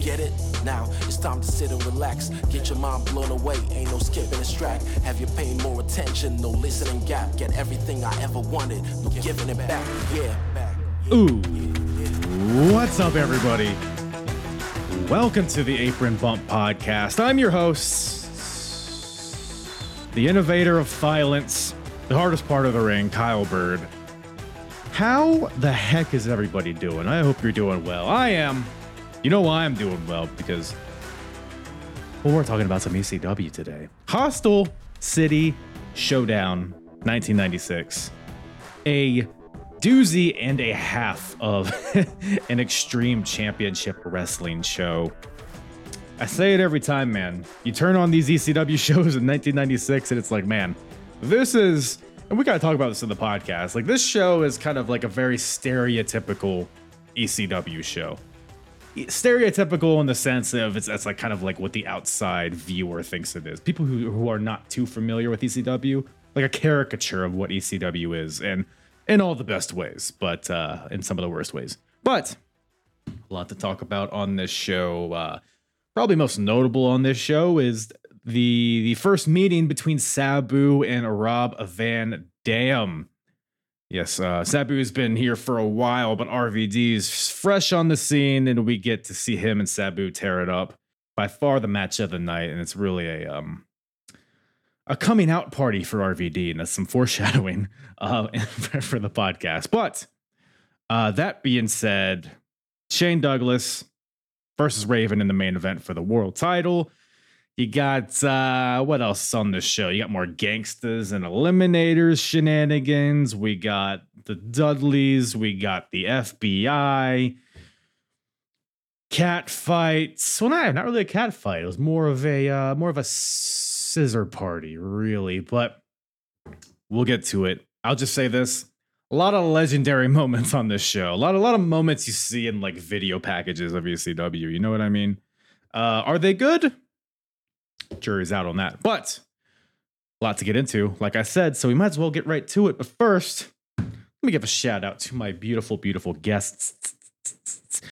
Get it? Now it's time to sit and relax. Get your mind blown away, ain't no skipping this track. Have you paying more attention? No listening gap. Get everything I ever wanted, no giving it back. Yeah. Ooh. What's up, everybody? Welcome to the Apron Bump Podcast. I'm your host, the innovator of violence, the hardest part of the ring, Kyle Bird. How the heck is everybody doing? I hope you're doing well. I am. You know why I'm doing well? Because well, we're talking about some ECW today. Hostile City Showdown 1996. A doozy and a half of an extreme championship wrestling show. I say it every time, man. You turn on these ECW shows in 1996 and it's like, man, this is and we got to talk about this in the podcast. Like this show is kind of like a very stereotypical ECW show. Stereotypical in the sense of it's, it's like kind of like what the outside viewer thinks it is. People who, who are not too familiar with ECW, like a caricature of what ECW is, and in all the best ways, but uh, in some of the worst ways. But a lot to talk about on this show. Uh, probably most notable on this show is the the first meeting between Sabu and Rob Van Dam. Yes, uh, Sabu's been here for a while, but RVD is fresh on the scene, and we get to see him and Sabu tear it up. By far the match of the night, and it's really a um a coming out party for RVD, and that's some foreshadowing uh, for the podcast. But uh, that being said, Shane Douglas versus Raven in the main event for the world title. You got uh what else on this show? You got more gangsters and eliminators shenanigans. We got the Dudleys, we got the FBI. Cat fights. Well, not, not really a cat fight. It was more of a uh more of a scissor party, really. But we'll get to it. I'll just say this. A lot of legendary moments on this show. A lot, a lot of moments you see in like video packages of ECW. You know what I mean? Uh, are they good? Jury's out on that. But a lot to get into, like I said, so we might as well get right to it. But first, let me give a shout out to my beautiful, beautiful guests.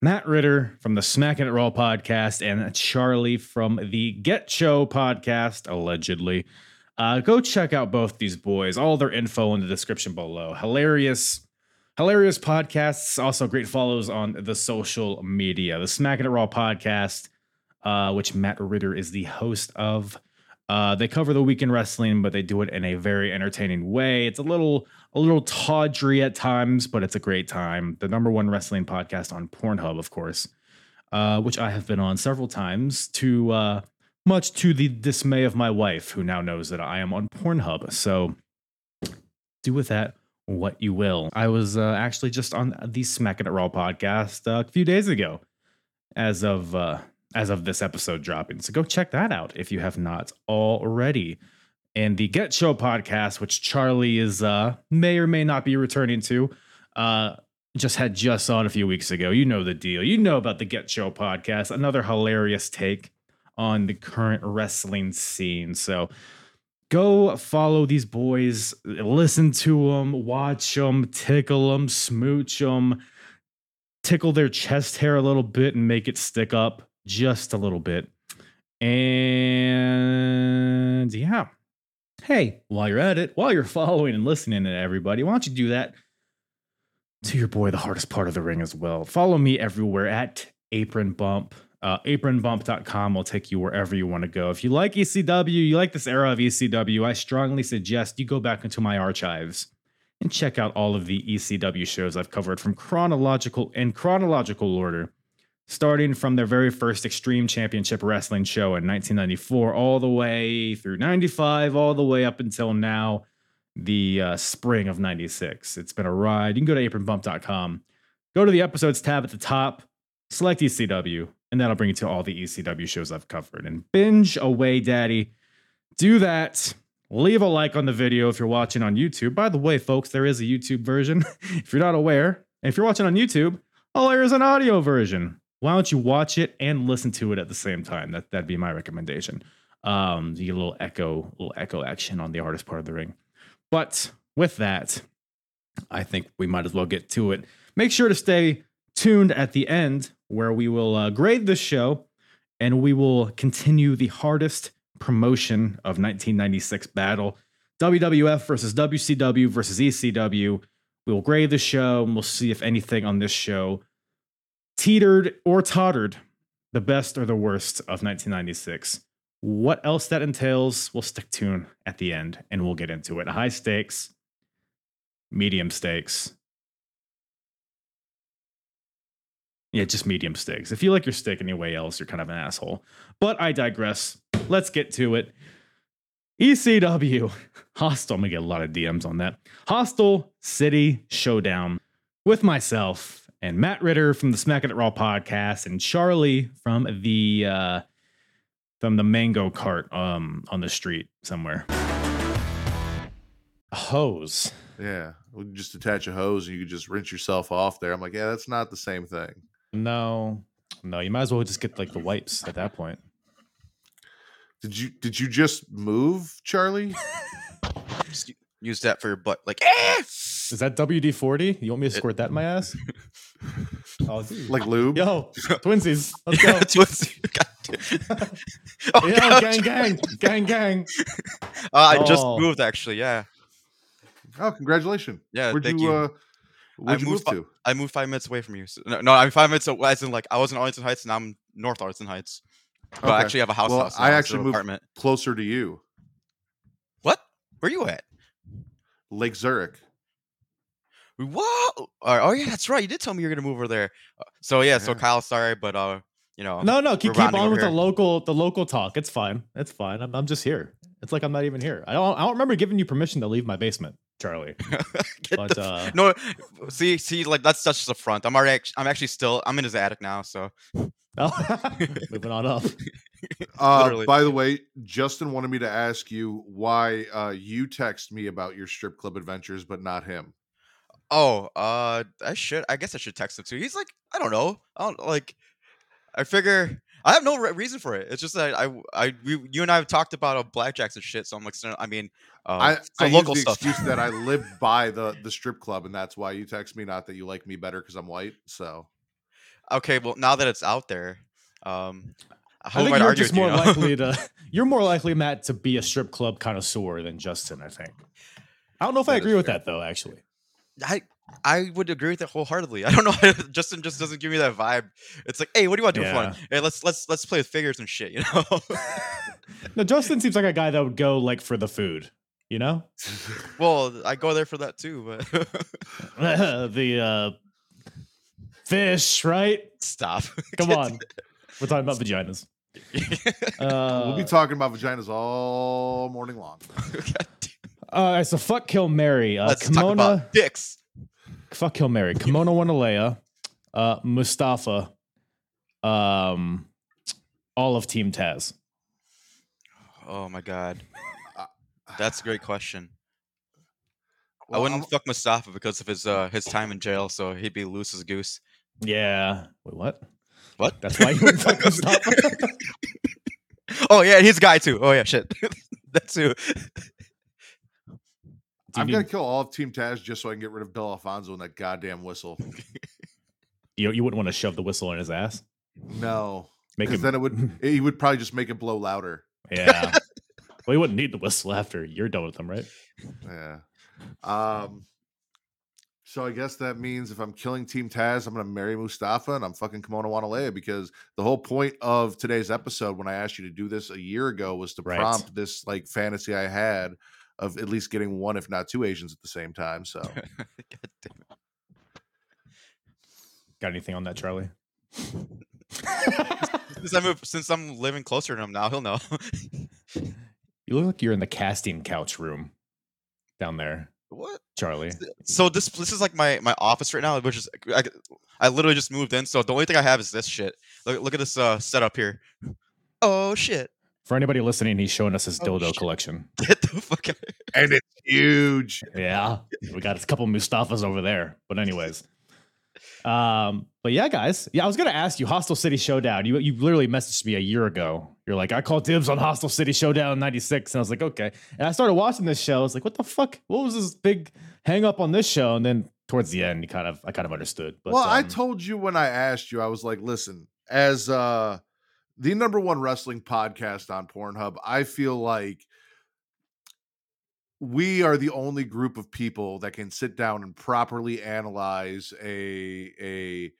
Matt Ridder from the Smacking It Raw podcast and Charlie from the Getcho podcast, allegedly. Uh, go check out both these boys. All their info in the description below. Hilarious, hilarious podcasts. Also, great follows on the social media. The Smacking It Raw podcast uh, which Matt Ridder is the host of. Uh, they cover the weekend wrestling, but they do it in a very entertaining way. It's a little a little tawdry at times, but it's a great time. The number one wrestling podcast on Pornhub, of course, uh, which I have been on several times. To uh, much to the dismay of my wife, who now knows that I am on Pornhub. So do with that what you will. I was uh, actually just on the Smacking It Raw podcast uh, a few days ago, as of uh, as of this episode dropping. So go check that out if you have not already. And the Getcho podcast, which Charlie is uh may or may not be returning to, uh just had just on a few weeks ago. You know the deal. You know about the Getcho podcast, another hilarious take on the current wrestling scene. So go follow these boys, listen to them, watch them, tickle them, smooch them, tickle their chest hair a little bit and make it stick up just a little bit. And yeah. Hey, while you're at it, while you're following and listening to everybody, why don't you do that to your boy, the hardest part of the ring as well? Follow me everywhere at Apron Bump. Uh, apronbump.com will take you wherever you want to go. If you like ECW, you like this era of ECW, I strongly suggest you go back into my archives and check out all of the ECW shows I've covered from chronological and chronological order, starting from their very first Extreme Championship Wrestling show in 1994, all the way through 95, all the way up until now, the uh, spring of 96. It's been a ride. You can go to apronbump.com, go to the episodes tab at the top, select ECW, and that'll bring you to all the ECW shows I've covered. And binge away, daddy. Do that. Leave a like on the video if you're watching on YouTube. By the way, folks, there is a YouTube version. if you're not aware, if you're watching on YouTube, oh, there is an audio version. Why don't you watch it and listen to it at the same time? That that'd be my recommendation. Um, you get a little echo, little echo action on the artist part of the ring. But with that, I think we might as well get to it. Make sure to stay tuned at the end where we will uh, grade the show and we will continue the hardest promotion of 1996 battle WWF versus WCW versus ECW. We will grade the show and we'll see if anything on this show teetered or tottered the best or the worst of 1996. What else that entails, we'll stick tuned at the end and we'll get into it. High stakes, medium stakes. Yeah, just medium stakes. If you like your steak anyway else, you're kind of an asshole. But I digress. Let's get to it. ECW. Hostile. I'm to get a lot of DMs on that. Hostile City Showdown with myself and Matt Ridder from the Smack It Raw podcast and Charlie from the uh, from the mango cart um, on the street somewhere. A hose. Yeah, we can just attach a hose and you could just rinse yourself off there. I'm like, yeah, that's not the same thing. No, no, you might as well just get like the wipes at that point. Did you did you just move, Charlie? Just use that for your butt. Like, eh! Is that WD 40? You want me to squirt that in my ass? oh, dude. Like lube? Yo, twinsies. Let's go. That's what's- God damn. oh, Yo, God. gang, gang, gang, gang. Uh, I just Oh. moved, actually. Yeah. Oh, congratulations. Yeah. Where'd thank you, you. uh where'd you move moved fi- to? I moved five minutes away from you. So, no, no, I'm five minutes away. As in, like, I was in Arlington Heights and I'm North Arlington Heights. But I Okay. actually have a house. Well, house I instead actually of moved- apartment. Closer to you. What? Where are you at? Lake Zurich. What? Oh, oh, yeah, that's right. You did tell me you're gonna move over there. Uh, So yeah, so Kyle, sorry, but uh, you know, No, no, keep, keep on over with the local the local talk. It's fine. It's fine. I'm, I'm just here. It's like I'm not even here. I don't I don't remember giving you permission to leave my basement, Charlie. But the uh no, see, see, like that's that's just a front. I'm already, I'm actually still, I'm in his attic now. So moving on up. Uh, by the way, Justin wanted me to ask you why uh, you text me about your strip club adventures, but not him. Oh, uh, I should. I guess I should text him too. He's like, I don't know. I don't like. I figure I have no re- reason for it. It's just that I, I, we, you and I have talked about uh, blackjacks and shit. So I'm like, I mean, uh, I, I local use the stuff. excuse that I live by the the strip club, and that's why you text me. Not that you like me better because I'm white. So okay, well, now that it's out there, um, how I think might you're just with you, more you know? likely to you're more likely, Matt, to be a strip club connoisseur than Justin, I think. I don't know if I That is agree with fair. that though, actually. I I would agree with that wholeheartedly. I don't know. Justin just doesn't give me that vibe. It's like, hey, what do you want to do for fun? Hey, let's let's let's play with figures and shit. You know. No, Justin seems like a guy that would go like for the food, you know? well, I go there for that too. But the uh fish, right? stop. Come on. We're talking about vaginas. Uh, we'll be talking about vaginas all morning long. Uh, so fuck kill Mary. Uh, Let's talk about dicks. fuck kill Mary. Kimona Wanalaya, uh, Mustafa, um, all of Team Taz. Oh my god, Uh, that's a great question. Well, I wouldn't I'm- fuck Mustafa because of his uh his time in jail, so he'd be loose as a goose. Yeah. Wait, what? What? That's why you wouldn't fuck Mustafa. oh yeah, he's a guy too. Oh yeah, shit. that's who. I'm gonna kill all of Team Taz just so I can get rid of Bill Alfonso and that goddamn whistle. you, you wouldn't want to shove the whistle in his ass. No, because then it would he would probably just make it blow louder. Yeah. well, you wouldn't need the whistle after you're done with him, right? Yeah. Um. So I guess that means if I'm killing Team Taz, I'm gonna marry Mustafa and I'm fucking Kimona Wanalaya because the whole point of today's episode, when I asked you to do this a year ago, was to Right. prompt this like fantasy I had of at least getting one, if not two Asians at the same time. So God damn it. Got anything on that, Charlie? Since I'm, since I'm living closer to him now, he'll know. You look like you're in the casting couch room down there, what? Charlie. So this this is like my my office right now, which is I, I literally just moved in. So the only thing I have is this shit. Look look at this uh setup here. Oh shit! For anybody listening, he's showing us his Oh, dildo shit. collection. Get the fuck out! and it's huge. Yeah, we got a couple Mustafas over there. But anyways, um, but yeah, guys, yeah, I was gonna ask you, Hostile City Showdown. You you literally messaged me a year ago. You're like, I called dibs on Hostile City Showdown '96, and I was like, okay. And I started watching this show. I was like, what the fuck? What was this big hang up on this show? And then towards the end, you kind of I kind of understood. But well, I um, told you when I asked you, I was like, listen, as uh the number one wrestling podcast on Pornhub, I feel like we are the only group of people that can sit down and properly analyze a a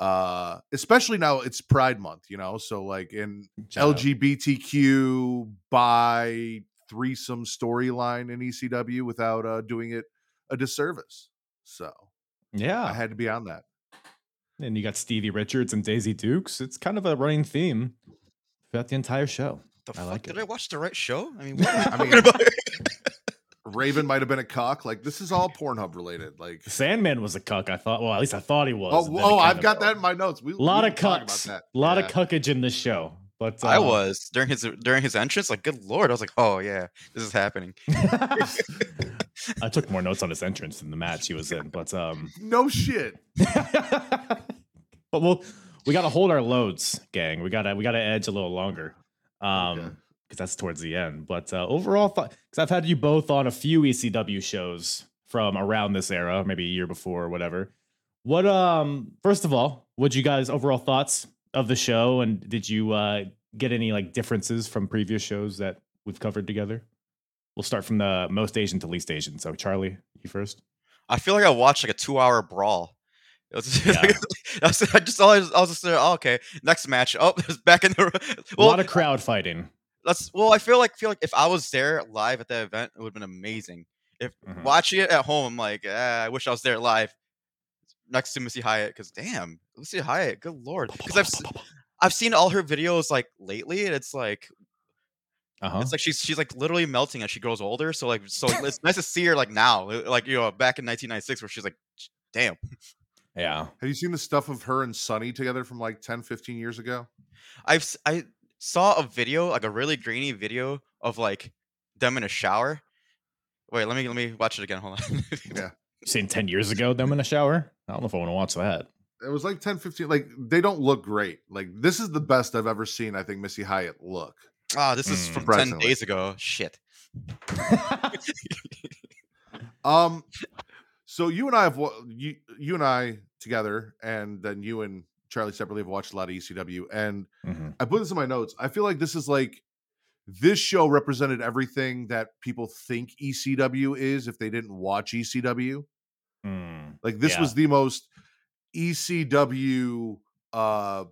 uh especially now it's pride month you know so like in out. lgbtq by threesome storyline in ecw without uh doing it a disservice so yeah, i had to be on that and you got Stevie Richards and Daisy Dukes. It's kind of a running theme throughout the entire show. The I fuck? like Did it. I watch the right show? I mean, what are I mean- about? Raven might have been a cock. Like this is all Pornhub related. Like Sandman was a cuck. I thought. Well, at least I thought he was. oh, and then it oh, I've of- got that in my notes. We A lot we of cucks. about A lot Yeah. of cuckage in this show. But I uh, was during his during his entrance. Like, good lord! I was like, oh yeah, this is happening. I took more notes on his entrance than the match he was in. But um, No shit. But we'll we got to hold our loads, gang. We gotta we gotta edge a little longer. Um, Okay. because that's towards the end. But uh, overall, because I've had you both on a few ECW shows from around this era, maybe a year before or whatever. What um first of all, what you guys overall thoughts of the show, and did you uh get any like differences from previous shows that we've covered together? We'll start from the most Asian to least Asian. So Charlie, you first. I feel like I watched like a two-hour brawl. It was Yeah. that's- I just I was, I was just there. Oh, okay, next match. Oh, it's back in the. a lot of crowd fighting. that's well. I feel like feel like if I was there live at that event, it would have been amazing. If Mhm. watching it at home, I'm like, ah, I wish I was there live next to Missy Hyatt. Because damn, Missy Hyatt, good lord. Because I've I've seen all her videos like lately, and it's like Uh-huh. it's like she's she's like literally melting as she grows older. So like so it's nice to see her like now, like you know back in 1996 where she's like, damn. Yeah. Have you seen the stuff of her and Sonny together from like 10, 15 years ago? I've s- I saw a video like a really grainy video of like them in a shower. Wait, let me let me watch it again. Hold on. Yeah. You seen 10 years ago them in a shower? I don't know if I want to watch that. It was like 10, 15. Like they don't look great. Like this is the best I've ever seen, I think, Missy Hyatt look. Ah, this is Mm. from ten Surprisingly. days ago. Shit. Um, so you and I have you you and I together, and then you and Charlie separately have watched a lot of ECW. And Mhm. I put this in my notes. I feel like this is like this show represented everything that people think ECW is if they didn't watch ECW. Mm. Like this Yeah. was the most ECW. uh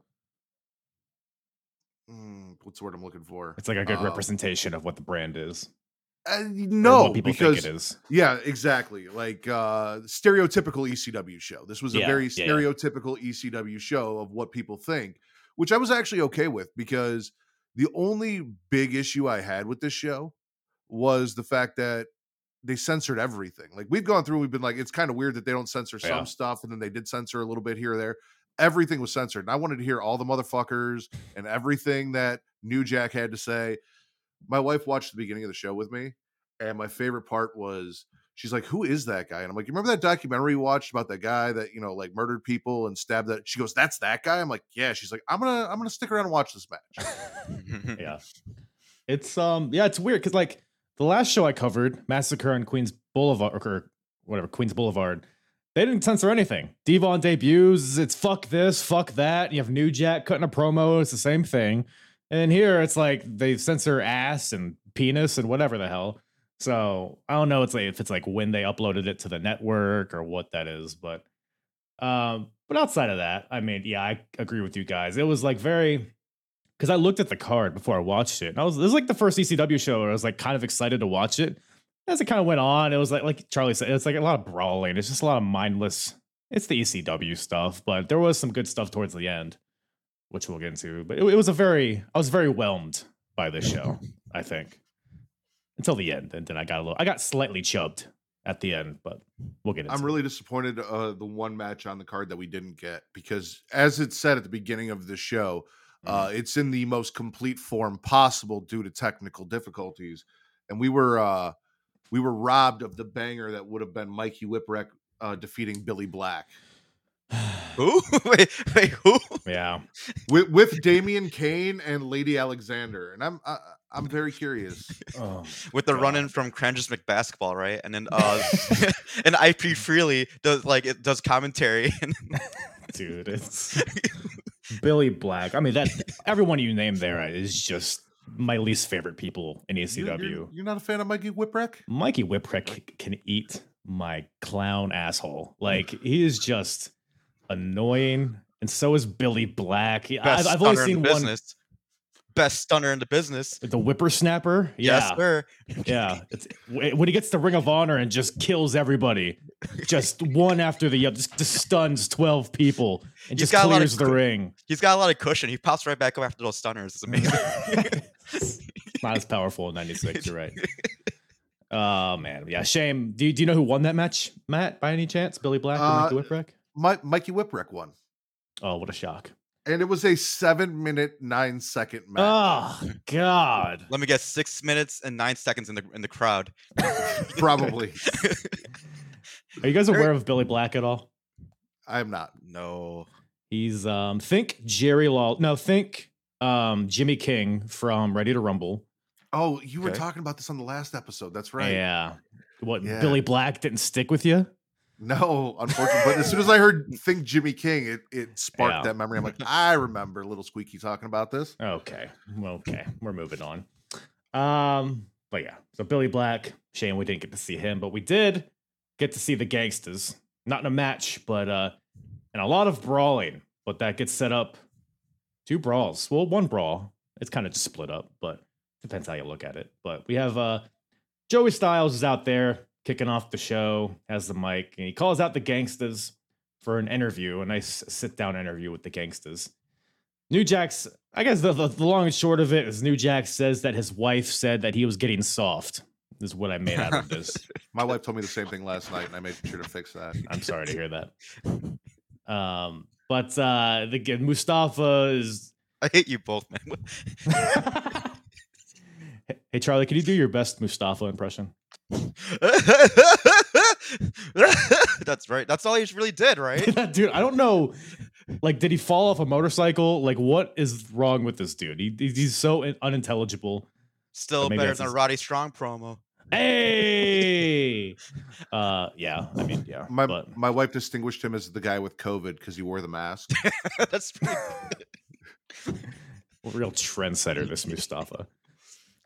mm, What's the word I'm looking for? It's like a good Um, representation of what the brand is. Uh, no, because think it is. Yeah, exactly. Like uh stereotypical ECW show. This was a Yeah, very yeah, yeah. stereotypical ECW show of what people think, which I was actually okay with because the only big issue I had with this show was the fact that they censored everything. Like we've gone through, we've been like, it's kind of weird that they don't censor some stuff, and then they did censor a little bit here or there. Everything was censored. And I wanted to hear all the motherfuckers and everything that New Jack had to say. My wife watched the beginning of the show with me, and my favorite part was she's like, "Who is that guy?" And I'm like, "You remember that documentary you watched about that guy that you know like murdered people and stabbed that?" She goes, "That's that guy." I'm like, "Yeah." She's like, "I'm gonna I'm gonna stick around and watch this match." yeah. It's um yeah, it's weird because like the last show I covered, Massacre on Queens Boulevard or whatever, Queens Boulevard, they didn't censor anything. Devon debuts, it's fuck this, fuck that. You have New Jack cutting a promo, it's the same thing. And here it's like they censor ass and penis and whatever the hell. So I don't know it's like if it's like when they uploaded it to the network or what that is, but um, but outside of that, I mean, yeah, I agree with you guys. It was like very because I looked at the card before I watched it. And I was this is like the first ECW show where I was like kind of excited to watch it. as it kind of went on, it was like like Charlie said, it's like a lot of brawling. It's just a lot of mindless. It's the ECW stuff, but there was some good stuff towards the end, which we'll get into. But it, it was a very, I was very whelmed by this show. I think until the end, and then I got a little, I got slightly chubbed at the end, but we'll get into. I'm really disappointed uh the one match on the card that we didn't get because as it said at the beginning of the show, uh it's in the most complete form possible due to technical difficulties. And we were uh we were robbed of the banger that would have been Mikey Whipwreck uh defeating Billy Black. Who? wait, wait, who? yeah. With with Damian Kane and Lady Alexandra. And I'm I, I'm very curious. Oh, With the God. run in from Crandus McBasketball, right? And then uh and IP Freely does like it does commentary dude, it's Billy Black. I mean, that everyone you name there is just my least favorite people in You're- ECW. You're, you're not a fan of Mikey Whipwreck? Mikey Whipwreck can eat my clown asshole. Like he is just annoying, and so is Billy Black. He- I've, I've only stunner in seen the one. business. Best stunner in the business. The whippersnapper. Yeah, Yes, sir. yeah. It's, when he gets to Ring of Honor and just kills everybody, just one after the other, just, just stuns twelve people and He's just got a lot of clears the ring. He's got a lot of cushion. He pops right back up after those stunners. It's amazing. Not as powerful in '96. You're right. Oh man, yeah. Shame. Do you, do you know who won that match, Matt? By any chance, Billy Black or Uh, Mikey Whipwreck? Mi- Mikey Whipwreck won. Oh, what a shock! And it was a seven minute, nine second match. Oh God. Let me guess, six minutes and nine seconds in the in the crowd. Probably. Are you guys aware of Billy Black at all? I'm not. No. He's um think Jerry Law. No, think um Jimmy King from Ready to Rumble. Oh, you were Okay. talking about this on the last episode. That's right. Yeah. What Yeah. Billy Black didn't stick with you? No, unfortunately. but as soon as I heard Think Jimmy King, it, it sparked Yeah. that memory. I'm like, I remember Little Squeaky talking about this. Okay. Okay. We're moving on. Um, but yeah, so Billy Black, shame we didn't get to see him, but we did get to see the gangsters. Not in a match, but uh and a lot of brawling. But that gets set up two brawls. Well, one brawl. It's kind of just split up, but depends how you look at it. But we have uh Joey Styles is out there kicking off the show, has the mic, and he calls out the gangsters for an interview, a nice sit down interview with the gangsters. New Jack's, I guess the, the, the long and short of it is New Jack says that his wife said that he was getting soft, is what I made out of this. My wife told me the same thing last night, and I made sure to fix that. I'm sorry to hear that. Um, but uh, the Mustafa is. I hate you both, man. hey, Charlie, can you do your best Mustafa impression? That's right. That's all he really did, right? dude, I don't know. Like, did he fall off a motorcycle? Like, what is wrong with this dude? He, he's so unintelligible. Still better than a Roddy Strong promo. Hey, uh, yeah. I mean, yeah. My but my wife distinguished him as the guy with COVID because he wore the mask. That's pretty real trendsetter, this Mustafa.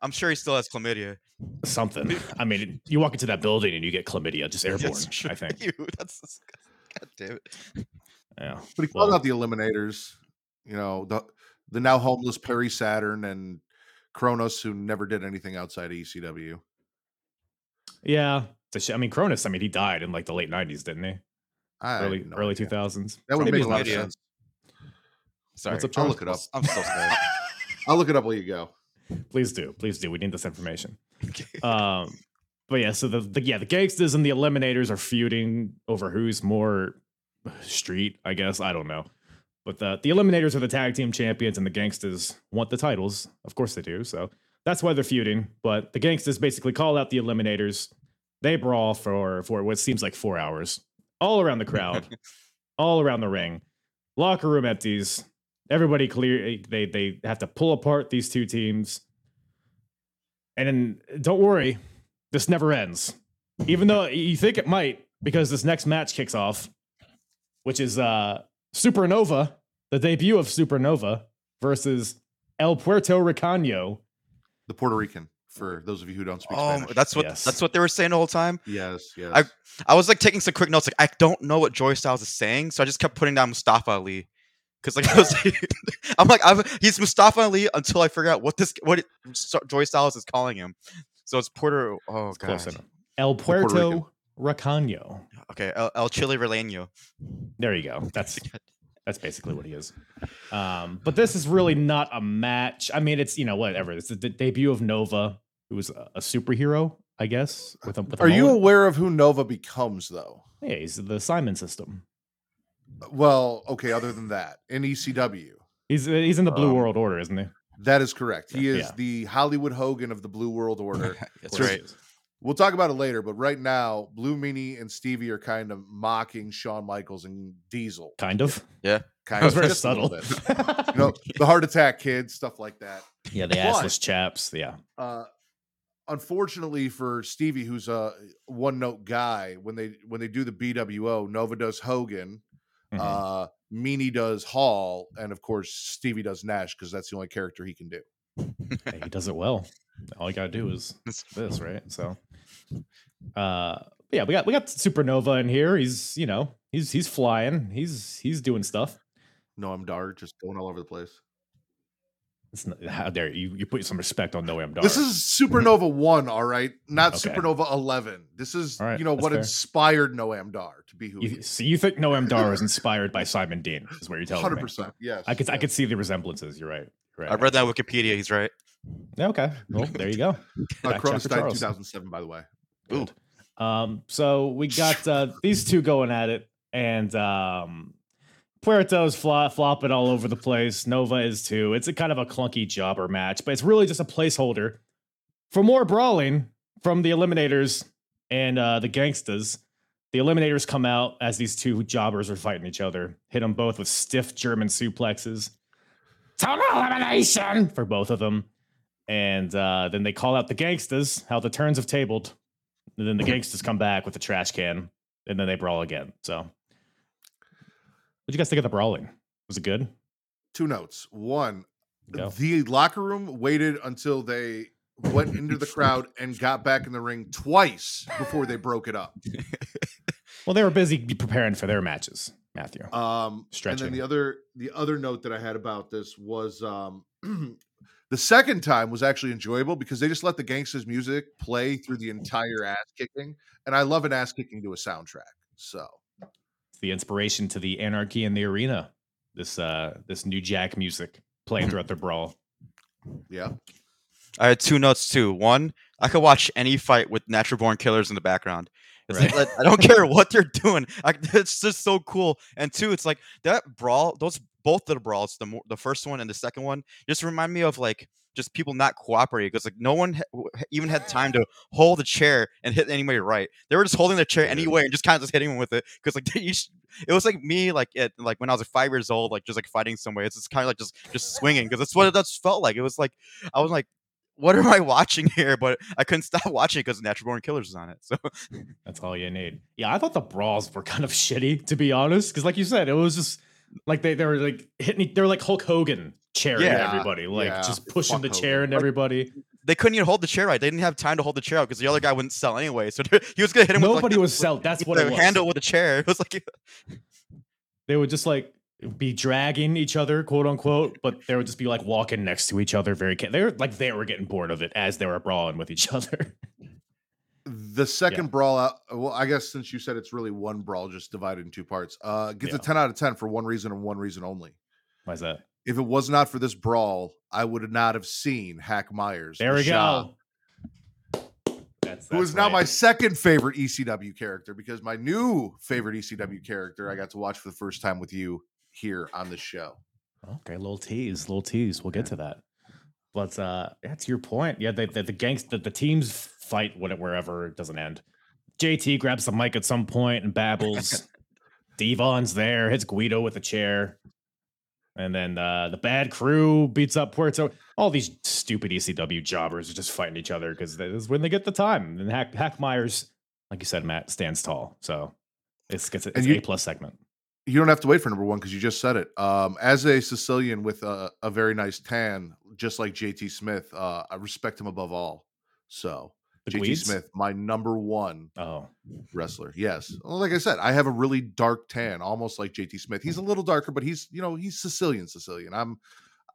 I'm sure he still has chlamydia. Something. I mean, you walk into that building and you get chlamydia, just airborne. That's. I think. You, that's God damn it. Yeah. But he called Well- out the Eliminators. You know the the now homeless Perry Saturn and Kronus, who never did anything outside of ECW. Yeah. It's a sh- I mean, Kronus. I mean, he died in like the late '90s, didn't he? I Early no early idea. 2000s. That would Maybe make a lot of chlamydia. sense. Sorry. What's up, I'll look it up. I'm so sorry. I'll look it up while you go. Please do. Please do. We need this information. Okay. Um, but yeah, so the, the yeah the gangsters and the eliminators are feuding over who's more street. I guess I don't know, but the the eliminators are the tag team champions, and the gangsters want the titles. Of course they do. So that's why they're feuding. But the gangsters basically call out the eliminators. They brawl for for what seems like four hours, all around the crowd, all around the ring. Locker room empties. Everybody clear. They they have to pull apart these two teams. And then don't worry, this never ends. Even though you think it might, because this next match kicks off, which is uh Supernova, the debut of Supernova versus El Puerto Ricano. The Puerto Rican, for those of you who don't speak Oh, Spanish. that's what Yes. that's what they were saying the whole time. yes, yes. I- I was like taking some quick notes. Like I don't know what Joey Styles is saying, so I just kept putting down Mustafa Ali. Because like I was, I'm like I'm, he's Mustafa Ali until I figure out what this what it, Joey Styles is calling him. So it's Puerto. Oh It's god. enough. El Puerto Puerto Ricano. Okay, El, El Chile Releno. There you go. That's that's basically what he is. Um, but this is really not a match. I mean, it's you know whatever. It's the d- debut of Nova, who was a, a superhero, I guess. With a, with a Are you aware of who Nova becomes though? Yeah, he's the Simon system. Well, okay, other than that, in ECW. He's uh, he's in the Blue Um, World Order, isn't he? That is correct. He is Yeah. the Hollywood Hogan of the Blue World Order. That's right. we'll talk about it later, but right now, Blue Meanie and Stevie are kind of mocking Shawn Michaels and Diesel. Kind of. Yeah, kind of very just subtle. bit. You know, the heart attack kids, stuff like that. yeah, the But- assless chaps. Yeah. Uh unfortunately for Stevie, who's a one note guy, when they when they do the BWO, Nova does Hogan, Mhm. uh Meanie does Hall, and of course Stevie does Nash because that's the only character he can do. He does it well. All you gotta do is this, right? So, uh, yeah, we got we got Supernova in here. He's you know he's he's flying. He's he's doing stuff. No, I'm Dar just going all over the place. It's not, how dare you? You put some respect on Noam Dar. This is Supernova one, all right, not Okay. Supernova eleven. This is All right, you know what fair. inspired Noam Dar to be who he you, is. so you think Noam Dar was inspired by Simon Dean? Is what you're telling Hundred me? percent, yes. I could I could see the resemblances. You're right. You're right. I read that on Wikipedia. He's right. Yeah, Okay. Well, there you go. Uh, Fact check Kronus died in 2007, by the way. Ooh. Good. Um, so we got uh, these two going at it, and um, Puerto's flo- flopping all over the place. Nova is too. It's a kind of a clunky jobber match, but it's really just a placeholder for more brawling from the Eliminators and uh, the Gangstas. The Eliminators come out as these two jobbers are fighting each other, hit them both with stiff German suplexes. Total elimination for both of them. And uh, then they call out the Gangstas, how the turns have tabled. And then the Gangstas come back with the trash can, and then they brawl again. So, what'd you guys think of the brawling? Was it good? Two notes. One, Go. the locker room waited until they went into the crowd and got back in the ring twice before they broke it up. Well, they were busy preparing for their matches, Matthew. Um, and Stretching. then the other the other note that I had about this was um, the second time was actually enjoyable because they just let the gangsters music play through the entire ass kicking, and I love an ass kicking to a soundtrack. So It's the inspiration to the Anarchy in the Arena. This uh, this new Jack music playing throughout the brawl. yeah, I had two notes too. One, I could watch any fight with natural born killers in the background. It's Right. like, I don't care what they're doing. I, it's just so cool. And two, it's like that brawl. Those both of the brawls, the the first one and the second one, just remind me of like just people not cooperating because like no one ha- even had time to hold a chair and hit anybody right. They were just holding the chair anyway and just kind of just hitting them with it because like they each. It was like me like at like when I was like five years old, like just like fighting somewhere. It's just kind of like just just swinging because that's what it that's felt like. It was like I was like what am I watching here? But I couldn't stop watching because Natural Born Killers is on it. So That's all you need. Yeah, I thought the brawls were kind of shitty, to be honest. Because, like you said, it was just like they, they were like hitting, they were like Hulk Hogan chairing Yeah, everybody, like yeah, just pushing fuck the Hogan. chair into Like- everybody. they couldn't even hold the chair right. They didn't have time to hold the chair out because the other guy wouldn't sell anyway. So he was gonna hit him. Nobody with, like, was sell. That's what the it was. handle with a chair. It was like They would just like be dragging each other, quote unquote, but they would just be like walking next to each other. Very, ca- they were like they were getting bored of it as they were brawling with each other. The second brawl. Out, well, I guess since you said it's really one brawl, just divided in two parts. Uh, gets Yeah. a ten out of ten for one reason and one reason only. Why is that? If it was not for this brawl, I would not have seen Hack Meyers. There we go. That's, who is that's now right. my second favorite ECW character because my new favorite ECW character I got to watch for the first time with you here on the show. Okay, little tease, little tease. We'll get to that. But uh that's your point. Yeah, the the, the gangs the, the teams fight wherever it doesn't end. JT grabs the mic at some point and babbles. Devon's there, hits Guido with a chair. And then uh, the bad crew beats up Puerto. All these stupid ECW jobbers are just fighting each other because this is when they get the time. And Hack, Meyers, like you said, Matt, stands tall. So it's, it's an you- A plus segment. You don't have to wait for number one because you just said it. Um, as a Sicilian with a, a very nice tan, just like JT Smith, uh, I respect him above all. So The JT Gweeds? Smith, my number one Oh, wrestler. Yes. Well, like I said, I have a really dark tan, almost like JT Smith. He's a little darker, but he's you know he's Sicilian, Sicilian. I'm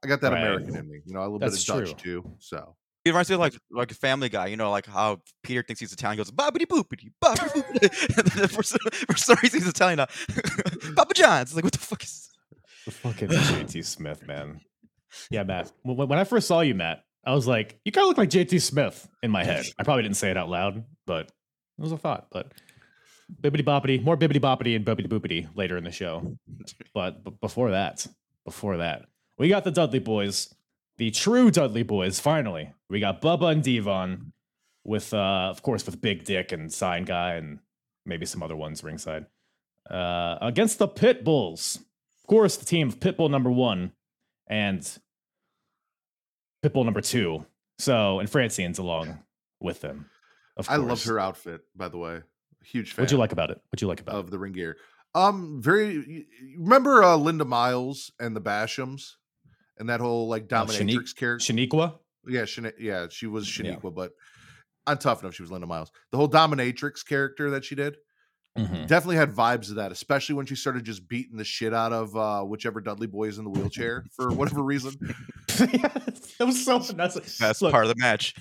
I got that Right. American in me. You know, a little That's bit of Dutch true. too. So He reminds me of like like a Family Guy. You know, like how Peter thinks he's Italian, goes bobbity boopity bobbity boopity. and then for, some, for some reason he's Italian now. Papa John's. It's like what the fuck is? The fucking JT Smith, man. Yeah, Matt. When, when I first saw you, Matt, I was like, you kind of look like JT Smith in my head. I probably didn't say it out loud, but it was a thought. But bibbity boppity, more bibbity boppity and bobbity boopity later in the show. But, but before that, before that, we got the Dudley Boys, the true Dudley Boys. Finally, we got Bubba and Devon with, uh, of course, with Big Dick and Sign Guy and maybe some other ones ringside uh, against the Pit Bulls. Of course, the team of Pitbull number one and Pitbull number two. So, and Francine's along with them. Of course. I loved her outfit, by the way. Huge fan. What'd you like about it? What'd you like about of the ring gear? Um, very. Remember uh, Linda Miles and the Bashams, and that whole like Shanique- dominatrix it? character. Shaniqua? yeah, yeah, she was Yeah. Shaniqua, but on Tough Enough, she was Linda Miles. The whole dominatrix character that she did Mhm. definitely had vibes of that, especially when she started just beating the shit out of uh, whichever Dudley boy is in the wheelchair for whatever reason. that was so that's That's Look, part of the match.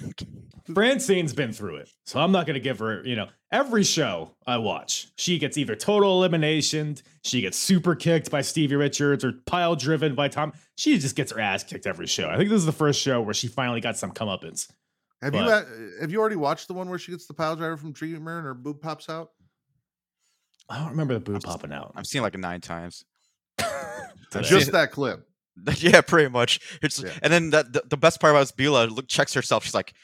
Francine's been through it, so I'm not gonna give her. You know, every show I watch, she gets either total elimination, she gets super kicked by Stevie Richards, or pile driven by Tom. She just gets her ass kicked every show. I think this is the first show where she finally got some comeuppance. Have you But- uh, have you already watched the one where she gets the pile driver from treatment and her boob pops out? I don't remember the boob popping out. I've seen like nine times. Just that clip. yeah, pretty much. It's Yeah. and then that the, the best part about is Bila look checks herself. She's like,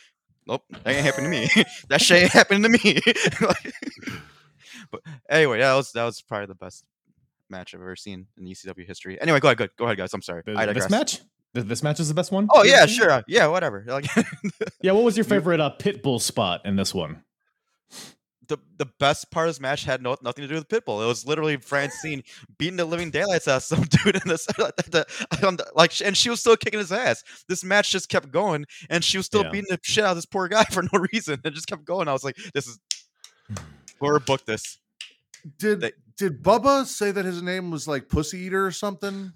"Nope, that ain't happening to me. that shit ain't happening to me." Like- but anyway, that was that was probably the best match I've ever seen in ECW history. Anyway, go ahead, go, go ahead, guys. I'm sorry. Th- I this match. This match is the best one. Oh yeah, sure. Yeah, whatever. Like Yeah, what was your favorite uh, Pitbull spot in this one? The the best part of this match had no, nothing to do with Pitbull. It was literally Francine beating the living daylights out of some dude in this, the, on the- like, and she was still kicking his ass. This match just kept going, and she was still Yeah. beating the shit out of this poor guy for no reason. It just kept going. I was like, this is or booked this. Did They- did Bubba say that his name was like Pussy Eater or something?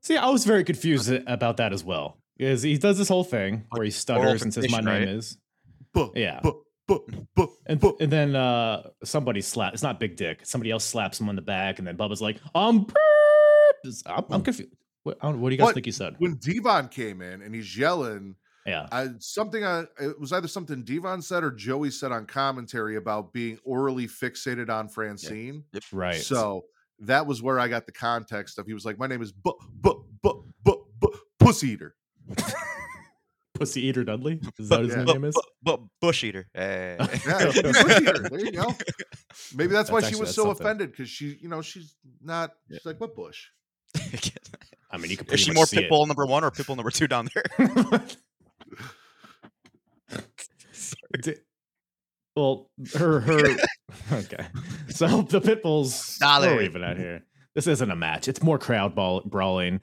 See, I was very confused about that as well. Because he does this whole thing where he stutters and says, "My name right? is," Bu- Yeah. And, bu- and then uh, somebody slap. It's not Big Dick. Somebody else slaps him on the back, and then Bubba's like, "Um, I'm, I'm confused. What, don't- what do you guys What- think he said?" when Devon came in and he's yelling, Yeah, I, something I, it was either something Devon said or Joey said on commentary about being orally fixated on Francine. right. So that was where I got the context of he was like, "My name is bu- bu- bu- bu- bu- Pussy Eater." Pussy Eater Dudley. Is that what his Yeah. name is? But Bush Eater. Hey. Yeah, Pussy Eater. There you go. Maybe that's, why That's she was so something. offended because she, you know, she's not. Yeah. She's like, "What Bush?" I mean, you could Is pretty she much more see it. Pitbull number one or Pitbull number two down there? Di- well, her her okay. So the pitbulls. What are even out here? This isn't a match. It's more crowd ball, brawling.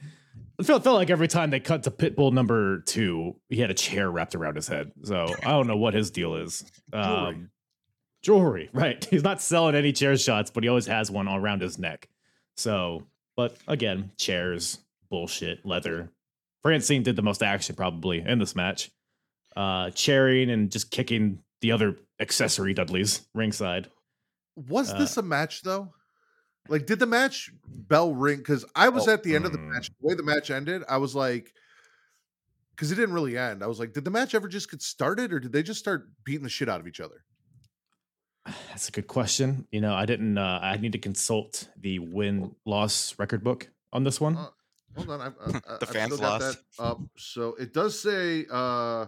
It felt, felt like every time they cut to pitbull number two, he had a chair wrapped around his head. So I don't know what his deal is. Um, jewelry, right? He's not selling any chair shots, but he always has one all around his neck. So, but again, chairs, bullshit, leather. Francine did the most action probably in this match uh, cheering and just kicking the other accessory Dudleys ringside. Was Uh, this a match though? Like, did the match bell ring? Because I was Oh, at the end of the mm. match. The way the match ended, I was like, because it didn't really end. I was like, did the match ever just get started, or did they just start beating the shit out of each other? That's a good question. You know, I didn't. Uh, I need to consult the win loss record book on this one. Uh, Hold on, I've, uh, uh, The I've fans lost. that up. So it does say uh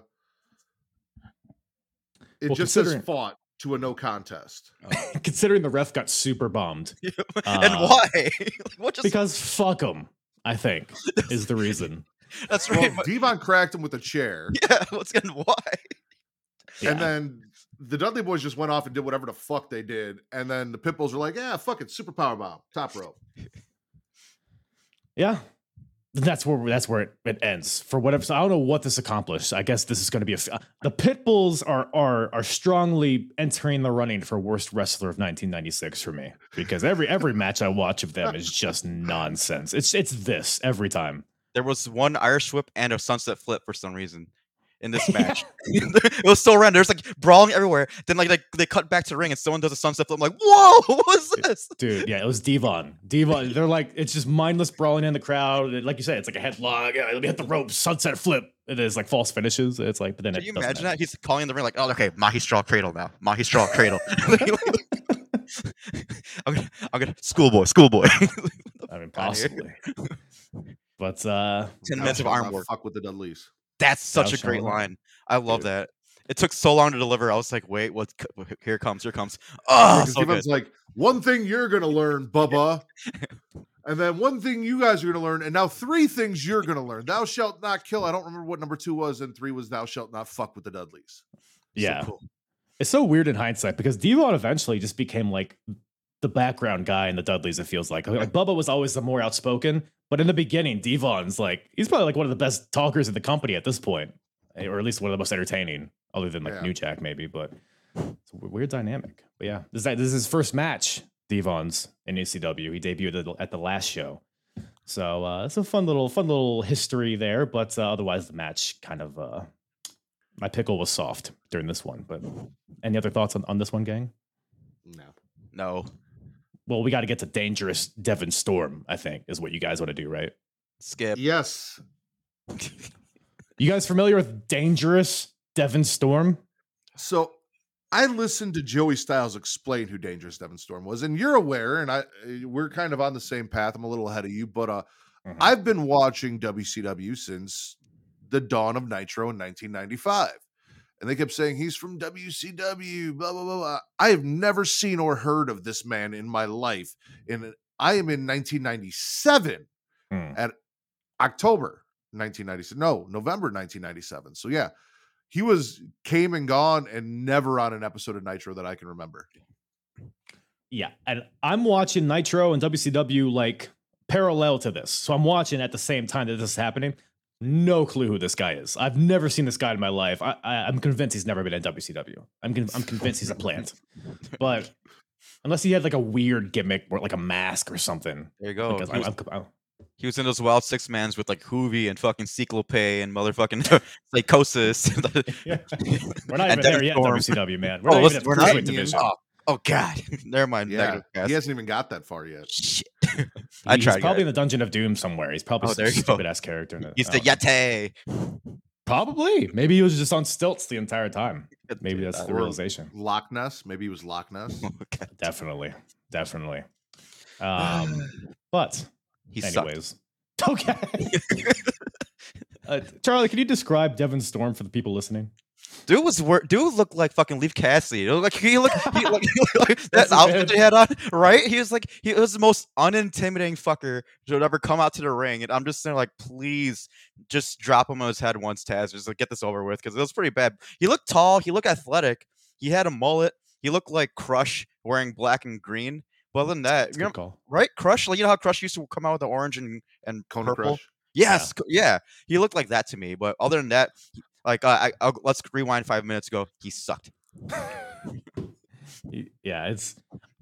it Well, just says fought to a no contest. Considering the ref got super bombed and Uh, why? what just because fuck him. I think is the reason. that's right. but- Devon cracked him with a chair, yeah, what's getting why? Yeah. and then the Dudley boys just went off and did whatever the fuck they did, and then the Pitbulls were like, "Yeah, fuck it, super power bomb, top rope." Yeah. That's where that's where it, it ends for whatever. So I don't know what this accomplished. I guess this is going to be a. f- uh, The Pitbulls are are are strongly entering the running for worst wrestler of 1996 for me because every every match I watch of them is just nonsense. It's it's this every time. There was one Irish whip and a sunset flip for some reason. In this match. it was so random. There's like brawling everywhere. Then like, like they cut back to the ring and someone does a sunset flip. I'm like, whoa, what was this? Dude, yeah, it was Devon. Devon, they're like, it's just mindless brawling in the crowd. Like you said, it's like a headlock. Yeah, let me hit the rope, sunset flip. It is like false finishes. It's like, but then Can it you imagine end. that? He's calling in the ring like, oh, okay, Mahi straw cradle now. Mahi straw cradle. I'm gonna, I'm gonna, schoolboy, schoolboy. I mean, possibly. but uh Ten minutes of shalt arm work. Fuck with the Dudleys. That's such Thou a great line. I love Dude. that. It took so long to deliver. I was like, wait, what? Here comes, here comes. Oh, so good. Like, one thing you're gonna learn, Bubba. And then one thing you guys are going to learn, and now three things you're going to learn. Thou shalt not kill. I don't remember what number two was, and three was thou shalt not fuck with the Dudleys. So yeah. cool. It's so weird in hindsight because Devon eventually just became like the background guy in the Dudleys, it feels like. Like Bubba was always the more outspoken, but in the beginning, Devon's like he's probably like one of the best talkers in the company at this point. eh, Or at least one of the most entertaining, other than like Yeah. New Jack, maybe, but it's a weird dynamic. But yeah, this is, this is his first match, Devon's in ECW. He debuted at the, at the last show. So uh, it's a fun little fun little history there, but uh, otherwise the match kind of uh, my pickle was soft during this one. But any other thoughts on, on this one, gang? No. no, Well, we got to get to dangerous Devon Storm. I think is what you guys want to do, right? skip. Yes. You guys familiar with dangerous Devon Storm? So I listened to Joey Styles explain who Dangerous Devon Storm was, and you're aware, and I uh, we're kind of on the same path. I'm a little ahead of you, but uh, Mhm. I've been watching WCW since the dawn of Nitro in 1995. And they kept saying he's from WCW, blah, blah, blah, blah. I have never seen or heard of this man in my life. And I am in 1997 Hmm. at October 1997. No, November 1997. So yeah, he was came and gone and never on an episode of Nitro that I can remember. Yeah, and I'm watching Nitro and WCW like parallel to this. So I'm watching at the same time that this is happening. No clue who this guy is. I've never seen this guy in my life. I, I, I'm convinced he's never been in WCW. I'm con- I'm convinced he's a plant. But unless he had like a weird gimmick or like a mask or something, There you go. because He I, was, I'm, I'm, he was in those wild six mans with like Juvi and fucking Ciclope and motherfucking Psicosis. Yeah. we're not And even there Devon yet. Storm. WCW man, we're Oh, not let's- even at we're the not division. oh, oh god. Never mind. Yeah, he hasn't even got that far yet. Shit. I He's tried. probably in the Dungeon of Doom somewhere. He's probably Oh, some there you go. stupid ass character. In it. He's I the. Yeti. Probably. Maybe he was just on stilts the entire time. Maybe that's that the realization. Loch Ness. Maybe he was Loch Ness. Oh, Definitely. Definitely. Um, but He sucked. anyways. Okay. Uh, Charlie, can you describe Devon Storm for the people listening? Dude was wor- dude looked like fucking Leif Cassidy. It looked like he looked, he looked like that That's outfit bad. he had on, right? He was like he was the most unintimidating fucker to ever come out to the ring. And I'm just saying, like, please just drop him on his head once, Taz. Just like get this over with because it was pretty bad. He looked tall. He looked athletic. He had a mullet. He looked like Crush wearing black and green. But other than that, you know, right? Crush, like you know how Crush used to come out with the orange and and Kona purple. Crush. Yes, co- yeah. He looked like that to me. But other than that, like uh, I, I'll, let's rewind five minutes ago. He sucked. Yeah, it's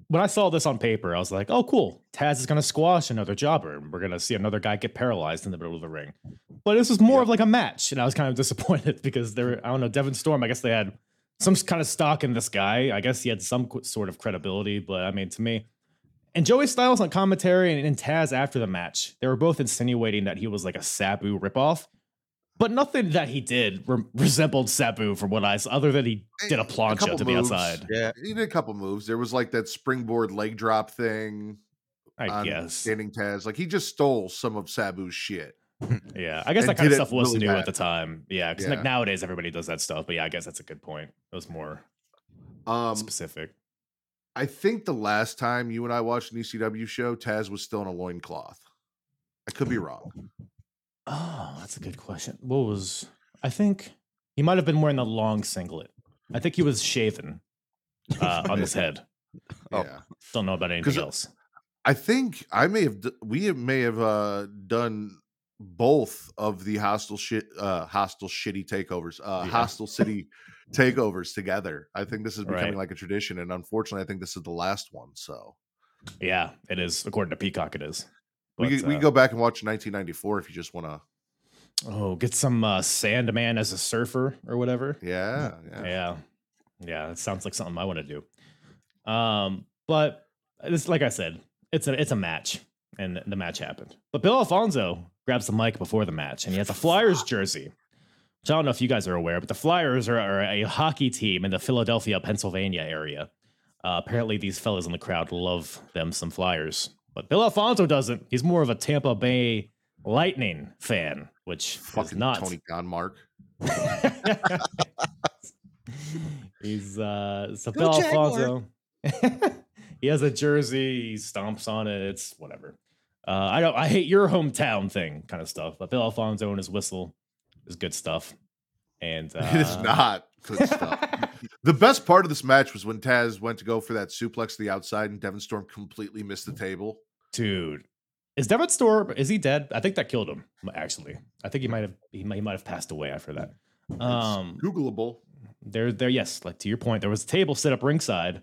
when I saw this on paper, I was like, oh, cool. Taz is going to squash another jobber. and We're going to see another guy get paralyzed in the middle of the ring. But this was more of like a match. And I was kind of disappointed because there, I don't know, Devon Storm, I guess they had some kind of stock in this guy. I guess he had some qu- sort of credibility. But I mean, to me, and Joey Styles on commentary and, Taz after the match, they were both insinuating that he was like a Sabu ripoff. But nothing that he did re- resembled Sabu from what I saw, other than he did a A plancha couple to the outside. Yeah. He did a couple moves. There was like that springboard leg drop thing I guess. standing Taz. Like he just stole some of Sabu's shit. Yeah, I guess that kind of stuff was really new bad. at the time. Yeah, because Yeah. like nowadays everybody does that stuff. But yeah, I guess that's a good point. It was more Um, specific. I think the last time you and I watched an ECW show, Taz was still in a loincloth. I could be wrong. Oh, that's a good question. What was? I think he might have been wearing a long singlet. I think he was shaven uh, on his head. Oh. Yeah. Don't know about anything 'Cause, else. I think I may have we may have uh done both of the hostile shit uh hostile shitty takeovers uh Yeah. hostile city takeovers together. I think this is becoming Right. like a tradition and unfortunately I think this is the last one. So Yeah, it is. According to Peacock, it is. we But, could, we uh, can go back and watch 1994 if you just want to Oh, get some uh, Sandman as a surfer or whatever. Yeah, yeah. Yeah. Yeah, it sounds like something I want to do. Um, but it's like I said, it's a it's a match, and the match happened. But Bill Alfonso grabs the mic before the match, and he has a Flyers jersey. Which I don't know if you guys are aware, but the Flyers are, are a hockey team in the Philadelphia, Pennsylvania area. Uh, apparently, these fellas in the crowd love them some Flyers, but Bill Alfonso doesn't. He's more of a Tampa Bay Lightning fan, which is not. Tony Gonmark. He's uh so Go Bill Jaguar. Alfonso. he has a jersey, he stomps on it, it's whatever. Uh I don't I hate your hometown thing kind of stuff, but Bill Alfonso and his whistle is good stuff. And uh, it is not good stuff. the best part of this match was when Taz went to go for that suplex to the outside and Devon Storm completely missed the table. dude. Is Devon Storm is he dead? I think that killed him, actually. I think he might have he might, he might have passed away after that. Um It's Googleable. there there yes like to your point there was a table set up ringside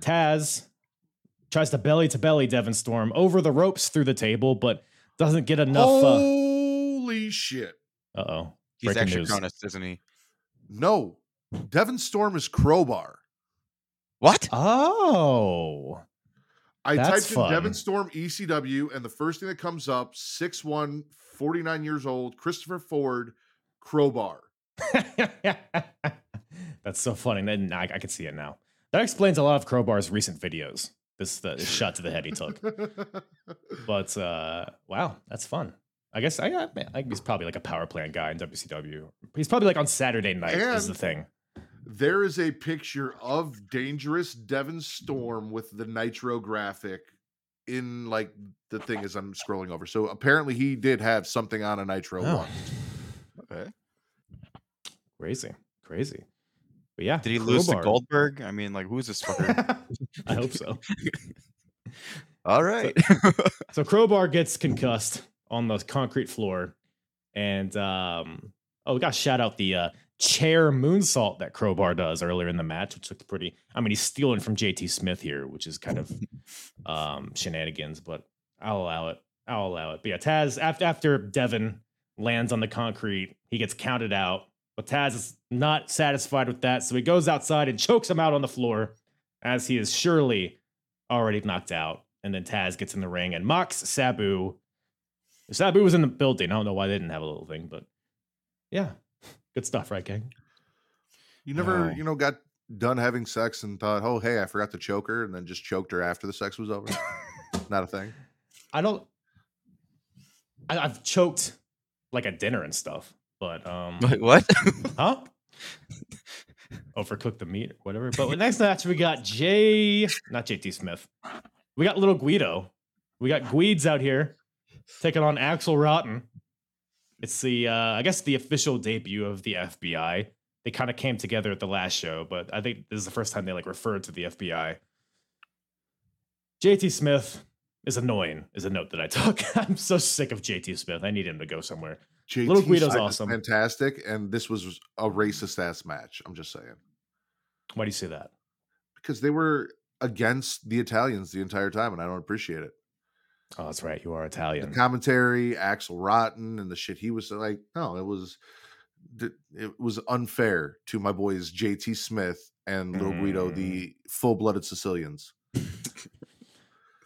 taz tries to belly to belly devon storm over the ropes through the table but doesn't get enough uh Holy shit. uh-oh He's Breaking extra news. Kronus, isn't he? No. Devon Storm is crowbar. What? oh I That's typed in Devon. Storm ECW, and the first thing that comes up 6'1, 49 years old, Christopher Ford, crowbar. that's so funny then I, I can see it now that explains a lot of crowbar's recent videos this the shot to the head he took but uh wow that's fun i guess i got I think he's probably like a power plant guy in wcw he's probably like on saturday night is the thing there is a picture of dangerous Devon Storm with the nitro graphic in like the thing as I'm scrolling over. So apparently he did have something on a nitro Oh. once. Okay. Crazy, crazy. But yeah, Did he lose to Goldberg? I mean, like, who's this fucker? I hope so. All right. So Crowbar gets concussed on the concrete floor, and um, oh, we got shout out the uh, chair moonsault that Crowbar does earlier in the match, which looked pretty. I mean, he's stealing from JT Smith here, which is kind of um, shenanigans, but I'll allow it. I'll allow it. But yeah, Taz after after Devon lands on the concrete, he gets counted out. But Taz is not satisfied with that, so he goes outside and chokes him out on the floor, as he is surely already knocked out. And then Taz gets in the ring and mocks Sabu. Sabu was in the building. I don't know why they didn't have a little thing, but yeah, good stuff, right, gang? You never, No. you know, got done having sex and thought, oh, hey, I forgot to choke her, and then just choked her after the sex was over. Not a thing. I don't. I, I've choked like at dinner and stuff, but um, Wait, what? huh? Overcooked the meat, or whatever. But next match we got Jay, not JT Smith. We got little Guido. We got Guides out here taking on Axel Rotten. It's the, uh, I guess, the official debut of the FBI. They kind of came together at the last show, but I think this is the first time they like referred to the FBI. JT Smith is annoying. Is a note that I took. I'm so sick of JT Smith. I need him to go somewhere. JT Little Guido's awesome. fantastic, and this was a racist ass match. I'm just saying Why do you say that? because they were against the Italians the entire time, and I don't appreciate it. Oh, that's right. You are Italian. The commentary, Axel Rotten, and the shit he was like, no, it was it was unfair to my boys JT Smith and Little Guido, Mm. the full blooded Sicilians.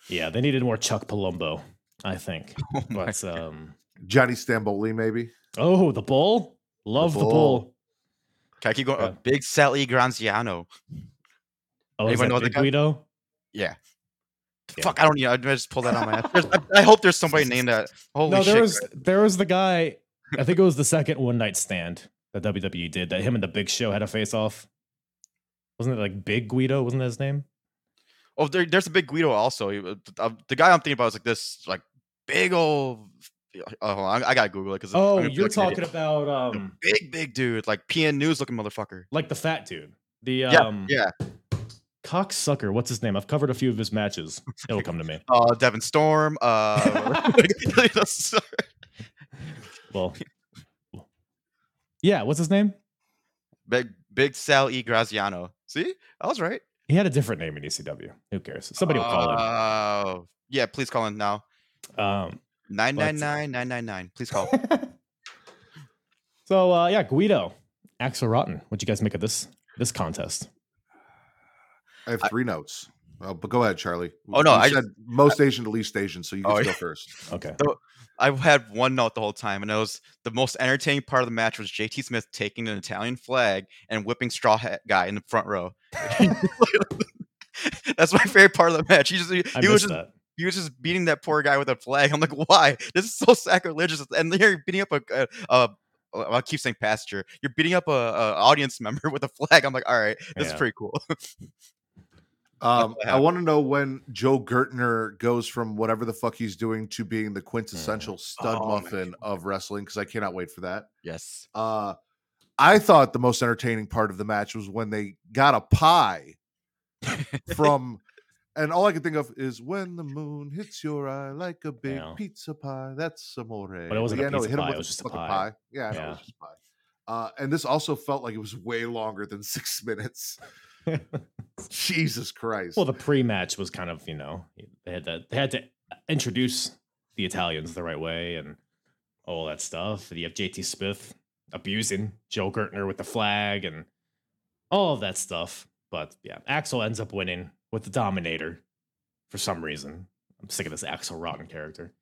Yeah, they needed more Chuck Palumbo, I think. Oh But um, Johnny Stamboli, maybe. oh, the bull, love the bull. bull. Can I keep going? Yeah. Uh, Big Sally Granziano. Oh, is Anyone that know the guy? Guido? Yeah. Yeah. Fuck, I don't know. I just pulled that on my ass. I, I hope there's somebody named that. Holy no, there shit. was there was the guy. I think it was the second one night stand that WWE did. That him and the Big Show had a face off. Wasn't it like Big Guido? Wasn't that his name? Oh, there, there's a big Guido also. He- uh, uh, the guy I'm thinking about is like this, like big old. Oh, I, I gotta Google it because. Oh, you're talking about um big, big dude, like PN News looking motherfucker. like the fat dude. The Yeah, um yeah. Cocksucker. What's his name? I've covered a few of his matches. It'll come to me. Uh, Devon Storm. Uh, Well, yeah. What's his name? big, big Sal E Graziano. See, I was right. He had a different name in ECW. Who cares? Somebody will call him. Oh, yeah. Please call him now. Um, Nine nine nine nine nine nine. Please call. So uh, yeah, Guido, Axel Rotten. What'd you guys make of this this contest? I have three notes. Oh, but go ahead, Charlie. Oh, no, You I said most Asian to least Asian, so you Oh, go yeah. first. Okay. I had one note the whole time, and it was the most entertaining part of the match was JT Smith taking an Italian flag and whipping Straw Hat guy in the front row. That's my favorite part of the match. He just he, he was just that. he was just beating that poor guy with a flag. I'm like, why? This is so sacrilegious. And then you're beating up a, a, a I'll keep saying passenger. You're beating up a, a audience member with a flag. I'm like, all right, this Yeah. is pretty cool. Um, I want to know when Joel Gertner goes from whatever the fuck he's doing to being the quintessential stud Oh, muffin of wrestling because I cannot wait for that. yes. Uh, I thought the most entertaining part of the match was when they got a pie from, and all I can think of is when the moon hits your eye like a big Yeah. pizza pie. That's amore. But it wasn't a yeah, no, pizza him pie, with it was just a fucking pie. Yeah, know, it was just a pie. Uh, and this also felt like it was way longer than six minutes. Jesus Christ. well, the pre-match was kind of you know they had to they had to introduce the Italians the right way and all that stuff. You have JT Smith abusing Joel Gertner with the flag and all of that stuff. But yeah, Axel ends up winning with the Dominator for some reason. I'm sick of this Axel Rotten character.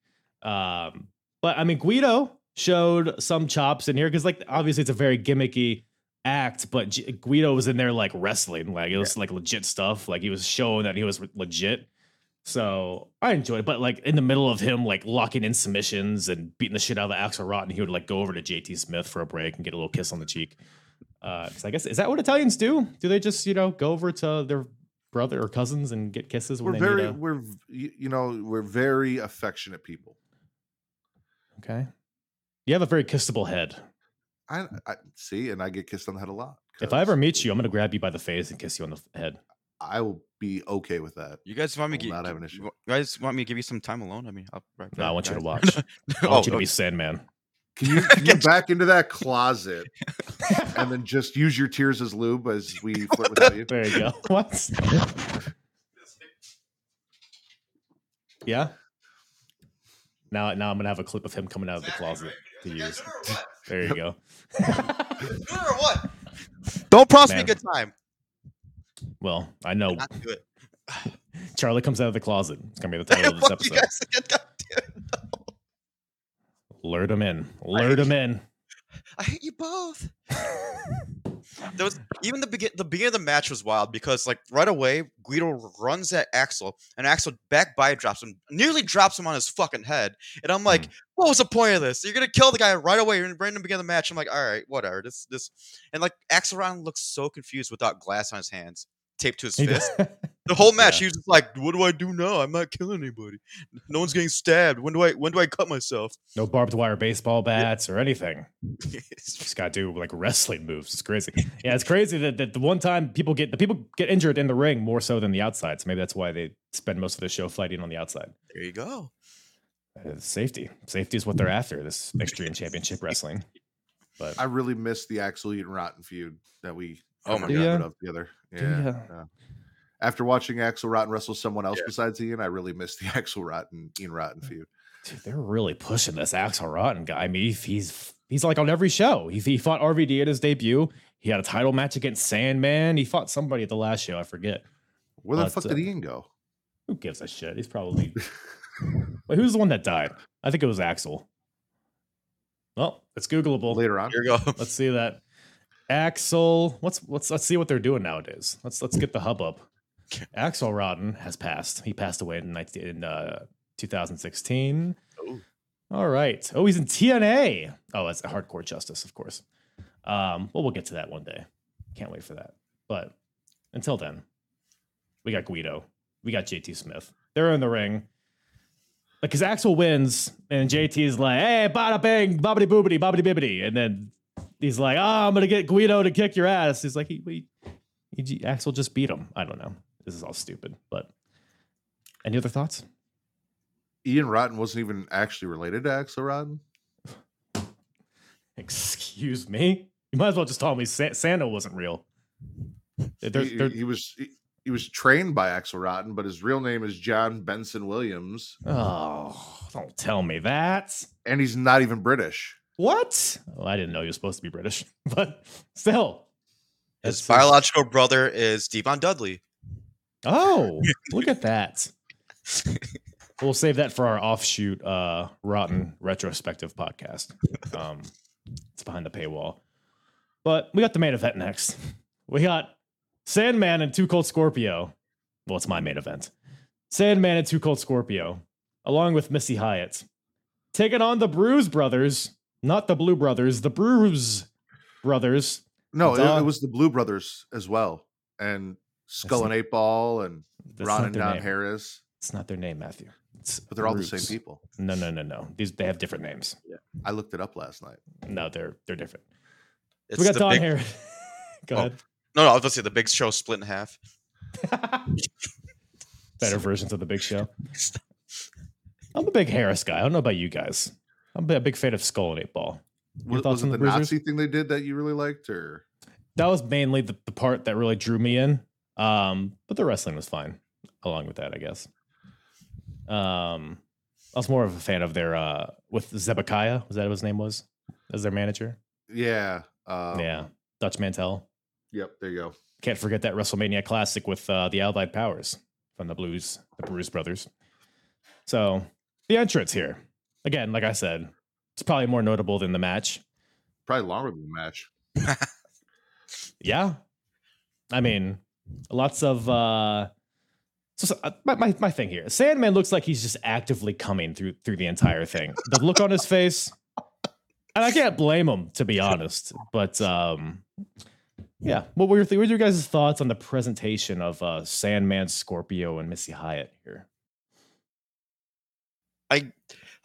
Um, but I mean, Guido showed some chops in here because, like, obviously it's a very gimmicky act, but G- Guido was in there like wrestling, like it was like legit stuff. Like he was showing that he was legit. So I enjoyed it, but like in the middle of him like locking in submissions and beating the shit out of the Axel Rotten, he would like go over to JT Smith for a break and get a little kiss on the cheek. Uh, 'cause I guess is that what Italians do? Do they just you know go over to their brother or cousins and get kisses we're very a, we're you know we're very affectionate people okay? You have a very kissable head. I, I see and i get kissed on the head a lot If I ever meet you, I'm gonna grab you by the face and kiss you on the head. i will be okay with that You guys want me Will to not have an issue. You guys want me to give you some time alone? I mean, I'll right No, I back, want you to watch. I oh, want you to okay. be oh. Sandman. can you can you back into that closet and then just use your tears as lube as we flirt without you There you go. What? Yeah. Now, now I'm gonna have a clip of him coming out of the closet to use. There you go. Do it or what? Don't promise me a good time. well, I know Not do it. Charlie comes out of the closet. It's gonna be the title of this Fuck you episode. guys again, God damn it. Lured him in. Lured him in. I hate you both. there was even the begin the beginning of the match was wild because like right away Guido runs at Axel and Axel back by drops him, nearly drops him on his fucking head. And I'm like, mm. what was the point of this? You're gonna kill the guy right away right in the beginning of the match. I'm like, all right, whatever. This this and like Axel Ron looks so confused without glass on his hands, taped to his fist. does- The whole match, Yeah. he was just like, "What do I do now? I'm not killing anybody. No one's getting stabbed. When do I? When do I cut myself?" no barbed wire baseball bats or anything. Just gotta do like wrestling moves. It's crazy. Yeah, it's crazy that, that the one time people get the people get injured in the ring more so than the outside. So maybe that's why they spend most of the show fighting on the outside. there you go. Uh, safety. Safety is what they're after. This extreme championship wrestling. But i really miss the axel eaton rotten feud that we Oh my God. got rid Yeah. of together Do yeah, ya? After watching axel rotten wrestle someone else Yeah. besides ian i really miss the axel rotten ian rotten feud dude, they're really pushing this Axel Rotten guy. I mean, he's he's like on every show. He, he fought RVD at his debut. He had a title match against Sandman. He fought somebody at the last show. I forget. where the But, fuck uh, did ian go Who gives a shit? He's probably. Wait, who's the one that died? I think it was Axel. Well, it's Googleable. later on Here you go. Let's see that. Axel, what's let's let's see what they're doing nowadays. Let's let's get the hubbub. Axel Rotten has passed. He passed away in 19, in uh, 2016. Oh. All right. Oh, he's in TNA. Oh, that's hardcore justice, of course. Um, well, we'll get to that one day. Can't wait for that. But until then, we got Guido. We got JT Smith. They're in the ring. Because Axel wins, and JT is like, hey, bada bang, bobbity boobity, bobbity bibbity. And then he's like, oh, I'm going to get Guido to kick your ass. He's like, he, he, he, Axel just beat him. I don't know. This is all stupid. But any other thoughts? ian rotten wasn't even actually related to axel rotten Excuse me? You might as well just tell me Sa- Santa wasn't real. They're- he, they're- he was he, he was trained by axel rotten but his real name is john benson williams oh, don't tell me that. and he's not even british What? Well, I didn't know he was supposed to be British, but still. His biological brother is Devon Dudley. Oh, look at that. We'll save that for our offshoot uh rotten retrospective podcast. Um it's behind the paywall. But we got the main event next. We got Sandman and Two Cold Scorpio. Well, it's my main event. Sandman and Two Cold Scorpio, along with Missy Hyatt, taking on the Bruise Brothers, not the Blue Brothers, the Bruise Brothers. No, it, it was the Blue Brothers as well, and Skull That's and Eight Ball, and Ron and Don name. Harris. It's not their name, Matthew. It's But they're all the same people. No, no, no, no. These they have different names. Yeah. I looked it up last night. No, they're they're different. It's we got Don big, here. Go Oh. ahead. No, no, I was about to say the big show split in half. Better versions of the Big Show. I'm a big Harris guy. I don't know about you guys. I'm a big fan of Skull and Eight Ball. Your Was, thoughts was on it the the Nazi thing they did that you really liked, or That was mainly the, the part that really drew me in. Um, but the wrestling was fine along with that, I guess. Um, I was more of a fan of their uh with Zebekiah. Was that what his name was? As their manager? yeah, um, yeah, Dutch Mantel. Yep, there you go. Can't forget that WrestleMania Classic with uh, the Allied Powers from the Blues, the Bruce Brothers. So the entrance here, again, like I said, it's probably more notable than the match. Probably longer than the match. Yeah, I mean, lots of. uh so, so, uh, my, my my thing here, Sandman looks like he's just actively coming through through the entire thing. The look on his face, and I can't blame him to be honest. But um, yeah, what were your th- what were your guys' thoughts on the presentation of uh, Sandman, Scorpio, and Missy Hyatt here? I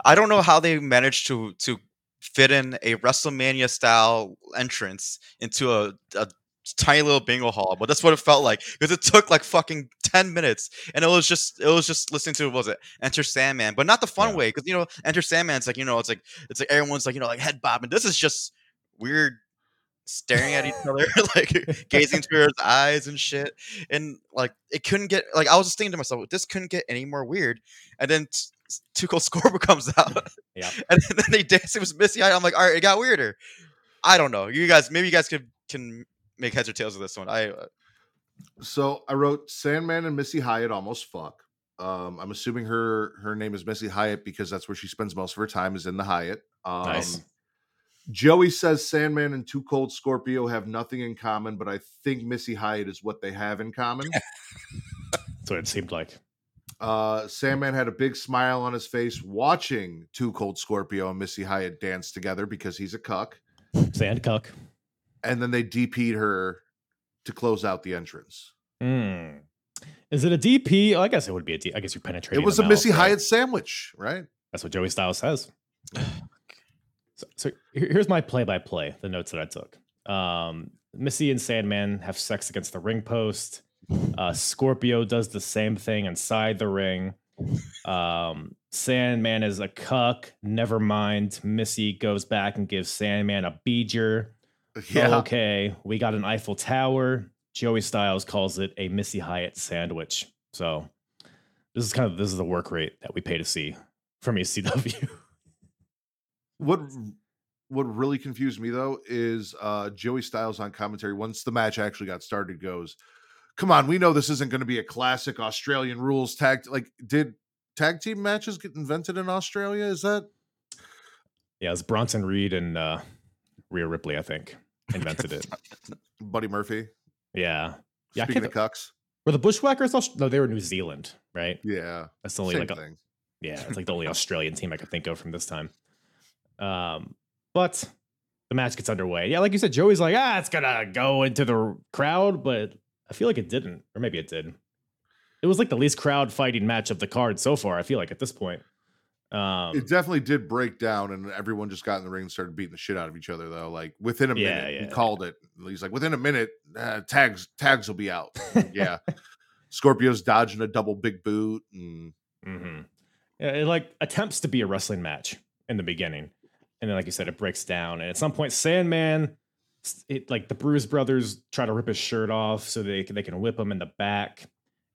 I don't know how they managed to to fit in a WrestleMania style entrance into a, a tiny little bingo hall, but that's what it felt like because it took like fucking ten minutes, and it was just it was just listening to what was it Enter Sandman, but not the fun Yeah. way because you know Enter Sandman's like you know it's like it's like everyone's like you know like head bobbing. This is just weird staring at each other like gazing into his eyes and shit and like it couldn't get like i was just thinking to myself this couldn't get any more weird and then t- Two Cold Scorpio comes out Yep. and then they dance It was Missy I'm like all right it got weirder I don't know you guys maybe you guys could can make heads or tails of this one I uh, So I wrote Sandman and Missy Hyatt almost fuck. Um, I'm assuming her her name is Missy Hyatt because that's where she spends most of her time is in the Hyatt. Um, Nice. Joey says Sandman and Two Cold Scorpio have nothing in common, but I think Missy Hyatt is what they have in common. That's what it seemed like. Uh, Sandman had a big smile on his face watching Two Cold Scorpio and Missy Hyatt dance together because he's a cuck. Sand cuck. And then they DP'd her to close out the entrance. Hmm. Is it a DP? Oh, I guess it would be a D. I guess you're penetrating. It was a Missy mouth, right? Hyatt sandwich, right? That's what Joey Styles says. so, so here's my play-by-play. The notes that I took. Um, Missy and Sandman have sex against the ring post. Uh, Scorpio does the same thing inside the ring. Um, Sandman is a cuck. Never mind. Missy goes back and gives Sandman a beeger. Yeah. Okay, we got an Eiffel Tower. Joey Styles calls it a Missy Hyatt sandwich. So this is kind of this is the work rate that we pay to see from ECW. What what really confused me though is uh Joey Styles on commentary once the match actually got started goes, "Come on, we know this isn't going to be a classic Australian rules tag like did tag team matches get invented in Australia? Is that yeah, it's Bronson Reed and uh, Rhea Ripley, I think, invented it. Buddy Murphy? Yeah, yeah. Speaking of cucks. were the Bushwhackers? No, they were New Zealand, right? Yeah. That's the only Same like thing. Yeah, it's like the only Australian team I could think of from this time. Um, but the match gets underway. Yeah, like you said, Joey's like, ah, it's gonna go into the crowd, but I feel like it didn't, or maybe it did. It was like the least crowd fighting match of the card so far. I feel like at this point. Um, It definitely did break down, and everyone just got in the ring and started beating the shit out of each other. Though, like within a Yeah, minute, yeah, he called it. He's like, within a minute, uh, tags tags will be out. yeah, Scorpio's dodging a double big boot, and hmm Yeah, it like attempts to be a wrestling match in the beginning, and then like you said, it breaks down. And at some point, Sandman, it like the Bruise Brothers try to rip his shirt off so they can, they can whip him in the back.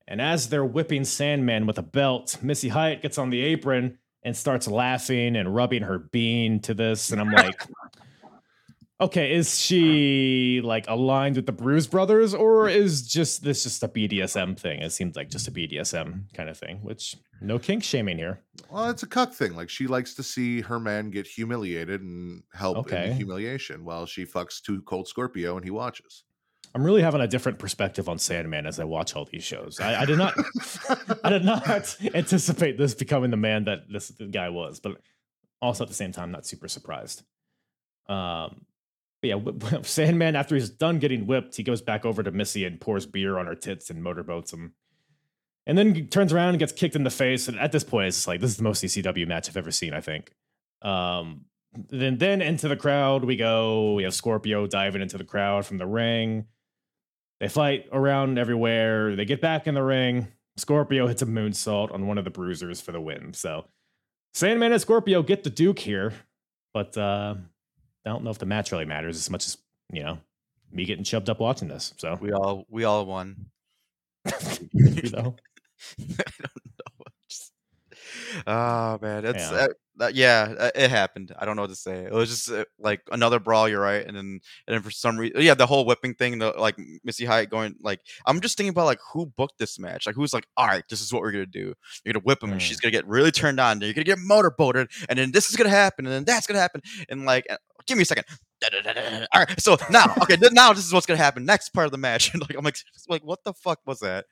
And as they're whipping Sandman with a belt, Missy Hyatt gets on the apron and starts laughing and rubbing her bean to this. And I'm like, okay, is she like aligned with the Bruise Brothers or is just this just a BDSM thing? It seems like just a BDSM kind of thing, which no kink shaming here. Well, it's a cuck thing. Like she likes to see her man get humiliated and help in the humiliation while she fucks Two Cold Scorpio and he watches. I'm really having a different perspective on Sandman as I watch all these shows. I, I did not, I did not anticipate this becoming the man that this guy was, but also at the same time, not super surprised. Um, but yeah, wh- Sandman after he's done getting whipped, he goes back over to Missy and pours beer on her tits and motorboats him, and then he turns around and gets kicked in the face. And at this point, it's like this is the most ECW match I've ever seen. I think. Um, then then into the crowd we go. We have Scorpio diving into the crowd from the ring. They fight around everywhere. They get back in the ring. Scorpio hits a moonsault on one of the bruisers for the win. So Sandman and Scorpio get the Duke here, but uh, I don't know if the match really matters as much as you know me getting shoved up watching this. So We all we all won. you know, I don't oh man, it's Yeah. uh, that, yeah, uh, it happened. I don't know what to say. It was just uh, like another brawl. You're right, and then and then for some reason, yeah, the whole whipping thing. The like Missy Hyatt going like I'm just thinking about like who booked this match. Like who's like, all right, this is what we're gonna do. You're gonna whip him, and Mm. she's gonna get really turned on. You're gonna get motorboated, and then this is gonna happen, and then that's gonna happen, and like. Give me a second. All right, so now, okay, now this is what's gonna happen. Next part of the match, and like I'm like, like what the fuck was that?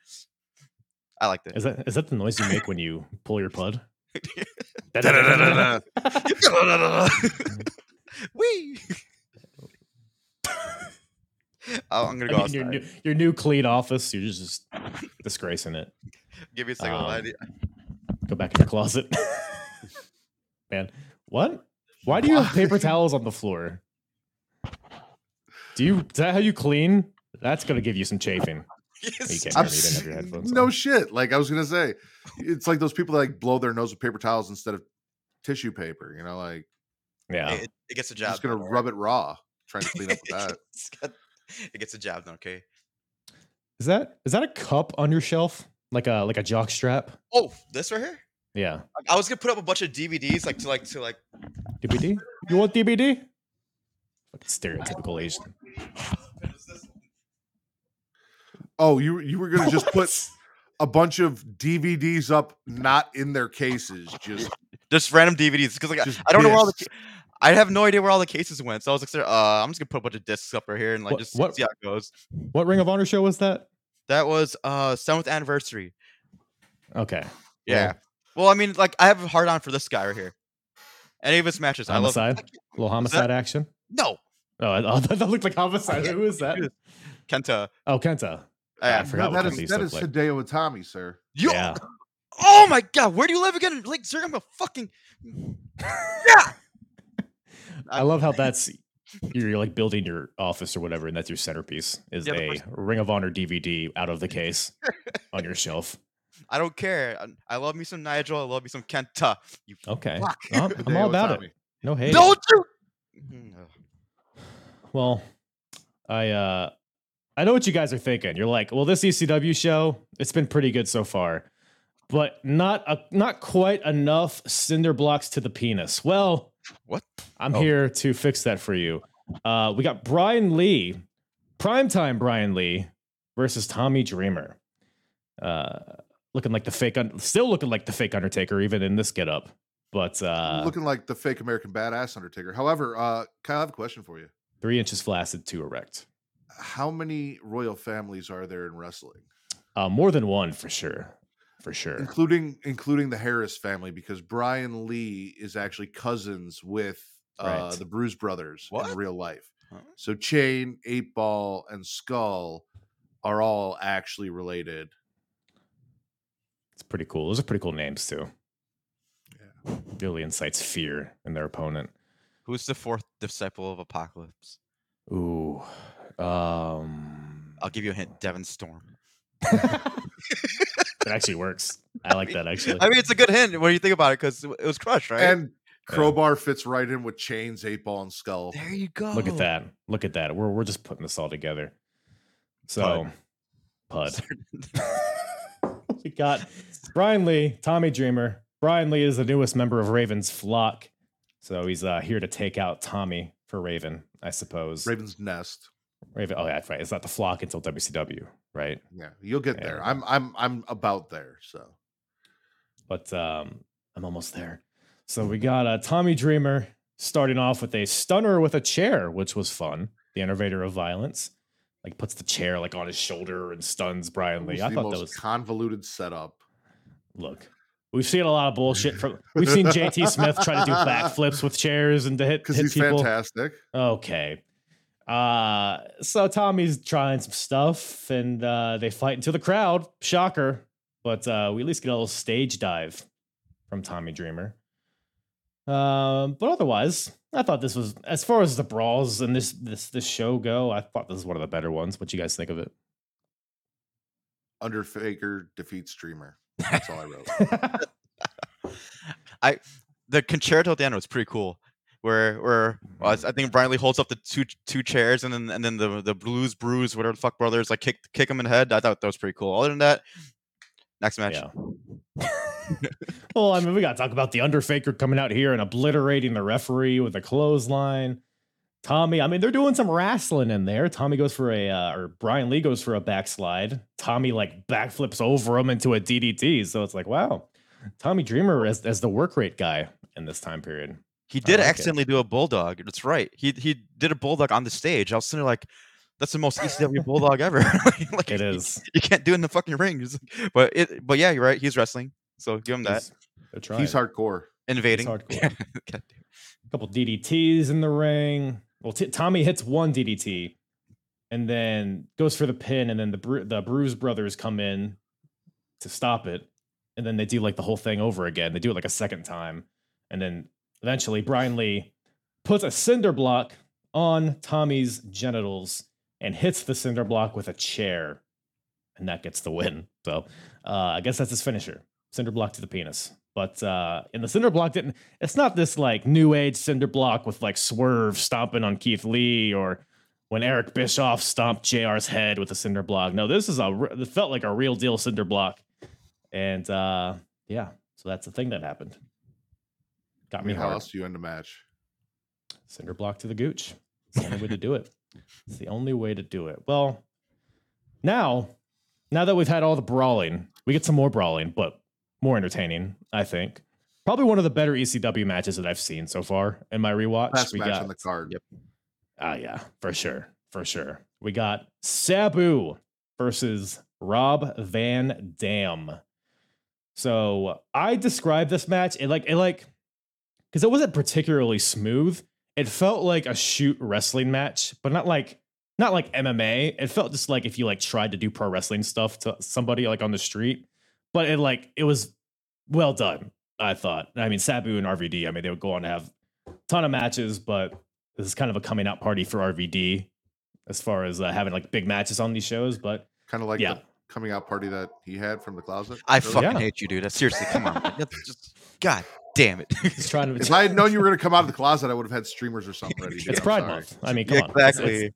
I liked it. is that is that the noise you make when you pull your pud? Wee. oh, I'm gonna go I mean, your, new, your new clean office, you're just, just disgracing it. Give me a second. Um, Go back in your closet. Man, what? Why do you have paper towels on the floor? Do you? Is that how you clean? That's gonna give you some chafing. You Yes. can't hear me, you your headphones no on. shit. Like I was gonna say, it's like those people that like blow their nose with paper towels instead of tissue paper. You know, like Yeah. It, it gets a I'm job. just gonna done, rub it raw, trying to clean up with that. It's got- it gets a job done. Okay. Is that is that a cup on your shelf? Like a like a jock strap? Oh, this right here. Yeah. I was gonna put up a bunch of DVDs, like to like to like. DVD? You want DVD? Fucking stereotypical Asian. Oh, you you were gonna just put a bunch of DVDs up, not in their cases, just Just random DVDs because like I- Just I don't know where all the. ca- I have no idea where all the cases went, so I was like, uh, I'm just gonna put a bunch of discs up right here and like What- just what- see how it goes. What Ring of Honor show was that? That was uh seventh anniversary. Okay. Yeah. Well, I mean, like I have a hard on for this guy right here. Any of his matches, I love. Homicide? A little homicide action? No, Oh, I, I that looked like homicide. Who is that? Kenta. Oh, Kenta. I Yeah. forgot No, what that Kenta is used that to is look like. Hideo Itami, sir. You, Yeah. Oh my god, where do you live again? Like, sir, I'm a fucking. Yeah. I love how that's you're like building your office or whatever, and that's your centerpiece is Yeah, a first- Ring of Honor DVD out of the case on your shelf. I don't care. I, I love me some Nigel. I love me some Kenta. You Okay. fuck. I'm, I'm all about Itami. it. No hate. Don't you? Mhm. Well, I uh I know what you guys are thinking. You're like, well, this ECW show, it's been pretty good so far, but not a, not quite enough cinder blocks to the penis. Well, What? I'm Oh. here to fix that for you. Uh, we got Brian Lee, primetime Brian Lee versus Tommy Dreamer. Uh, looking like the fake, un- still looking like the fake Undertaker, even in this getup. But uh, Looking like the fake American badass Undertaker. However, uh, Kyle, I have a question for you. three inches flaccid, two erect. How many royal families are there in wrestling, Uh, more than one for sure, for sure. including including the Harris family? Because Brian Lee is actually cousins with uh, Right. the Bruise Brothers What? in real life. Huh? So Chain, Eight Ball, and Skull are all actually related. It's pretty cool. Those are pretty cool names too. Yeah. Really incites fear in their opponent. Who's the fourth disciple of Apocalypse? Ooh. Um I'll give you a hint. Devon Storm. it actually works. I like that actually. I mean, it's a good hint when you think about it because it was Crush, right? And Crowbar fits right in with Chainz, Eight Ball, and Skull. there you go. Look at that. Look at that. We're we're just putting this all together. So Pud. we got Brian Lee, Tommy Dreamer, Brian Lee is the newest member of Raven's flock, so he's uh, here to take out Tommy for Raven, I suppose. Raven's Nest. Raven. Oh yeah, that's right. It's not the flock until WCW, right? Yeah, you'll get there. I'm I'm I'm about there. So But um, I'm almost there. So we got uh, Tommy Dreamer starting off with a stunner with a chair, which was fun. The innovator of violence, like puts the chair like on his shoulder and stuns Brian Lee. I thought that was convoluted setup. look. We've seen a lot of bullshit from. We've seen JT Smith try to do backflips with chairs and to hit, Because hit he's people. fantastic. Okay. Uh so Tommy's trying some stuff and uh they fight into the crowd. Shocker. But uh we at least get a little stage dive from Tommy Dreamer. Um, but otherwise, I thought this was as far as the brawls and this this this show go, I thought this was one of the better ones. What you guys think of it? Underfaker defeats Streamer. That's all I wrote. I the con-chair-to at the end was pretty cool. Where where uh, I think Brian Lee holds up the two two chairs and then and then the the Blues Brews whatever the fuck brothers like kick kick him in the head. I thought that was pretty cool. Other than that, next match. Yeah. well, I mean, we got to talk about the Underfaker coming out here and obliterating the referee with a clothesline. Tommy, I mean, they're doing some wrestling in there. Tommy goes for a, uh, or Brian Lee goes for a backslide. Tommy like backflips over him into a DDT. So it's like, wow, Tommy Dreamer as, as the work rate guy in this time period. He did like it. accidentally do a bulldog. That's right. He he did a bulldog on the stage. I was sitting there like, that's the most ECW bulldog ever. like It you- You can't do it in the fucking ring. But it. But yeah, you're right. He's wrestling. So give him that. He's, they're trying. He's hardcore. Innovating. hardcore. God damn. a couple DDTs in the ring. Well, t- Tommy hits one DDT and then goes for the pin, and then the Bru- the Bruise Brothers come in to stop it, and then they do like the whole thing over again. They do it like a second time, and then eventually Brian Lee puts a cinder block on Tommy's genitals and hits the cinder block with a chair, and that gets the win. So uh, I guess that's his finisher. Cinder block to the penis. But uh, the cinder block didn't. It's not this like new age cinder block with like Swerve stomping on Keith Lee or when Eric Bischoff stomped JR's head with a cinder block. No, this is a. It felt like a real deal cinder block, and uh, yeah, so that's the thing that happened. I Got me mean, how hard. else do you end a match? Cinder block to the gooch. It's the only way to do it. It's the only way to do it. Well, now, now that we've had all the brawling, we get some more brawling, but more entertaining, I think. Probably one of the better ECW matches that I've seen so far in my rewatch. Best we match got, on the card. Yep. Ah, yeah, for sure, for sure. We got Sabu versus Rob Van Dam. So I described this match. It like it like because it wasn't particularly smooth. It felt like a shoot wrestling match, but not like not like MMA. It felt just like if you like tried to do pro wrestling stuff to somebody like on the street. But it like it was well done. I thought. I mean, Sabu and RVD. I mean, they would go on to have a ton of matches, but this is kind of a coming out party for RVD as far as uh, having like big matches on these shows. But Kind of like Yeah. the coming out party that he had from the closet. I earlier. fucking Yeah. hate you, dude. Seriously, come on. just, God damn it. he's trying to. If I had known you were going to come out of the closet, I would have had streamers or something ready. Dude. it's I'm Pride sorry. Month. I mean, come Yeah, on. It's- exactly.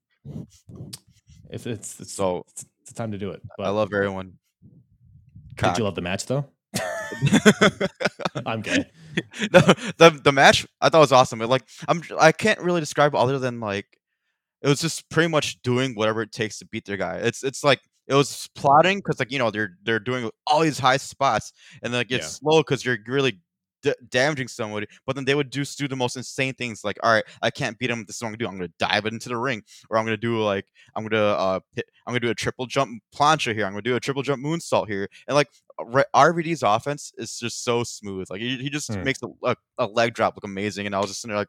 It's, it's, it's, So it's, it's time to do it. But I love everyone. Did you love the match though? I'm gay. the, the the match I thought was awesome. It, like I'm I can't really describe other than like it was just pretty much doing whatever it takes to beat their guy. It's it's like it was plotting because like you know they're they're doing all these high spots and then it gets Yeah. slow because you're really d- damaging somebody. But then they would just do the most insane things like all right I can't beat him. This is what I'm gonna do. I'm gonna dive into the ring or I'm gonna do like I'm gonna uh hit, I'm gonna do a triple jump plancha here. I'm gonna do a triple jump moonsault here and like RVD's offense is just so smooth. Like he, he just Hmm. makes a, a, a leg drop look amazing, and I was just sitting there like,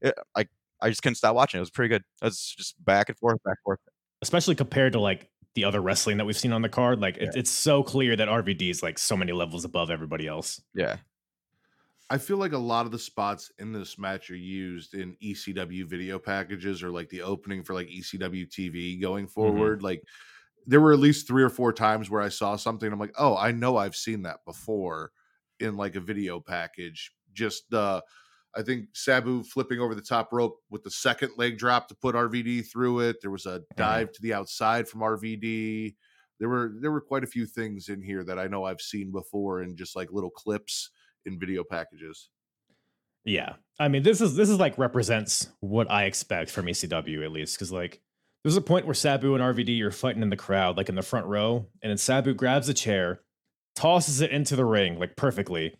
it, like I just couldn't stop watching. It was pretty good. It was just back and forth, back and forth. especially compared to like the other wrestling that we've seen on the card. Like it, it's so clear that RVD is like so many levels above everybody else. Yeah, I feel like a lot of the spots in this match are used in ECW video packages or like the opening for like ECW TV going forward. Like there were at least three or four times where I saw something. I'm like, oh, I know I've seen that before in like a video package. Just uh I think Sabu flipping over the top rope with the second leg drop to put RVD through it. There was a dive to the outside from RVD. There were there were quite a few things in here that I know I've seen before in just like little clips in video packages. Yeah. I mean, this is this is like represents what I expect from ECW at least cuz like there's a point where Sabu and RVD are fighting in the crowd like in the front row and then Sabu grabs a chair, tosses it into the ring like perfectly,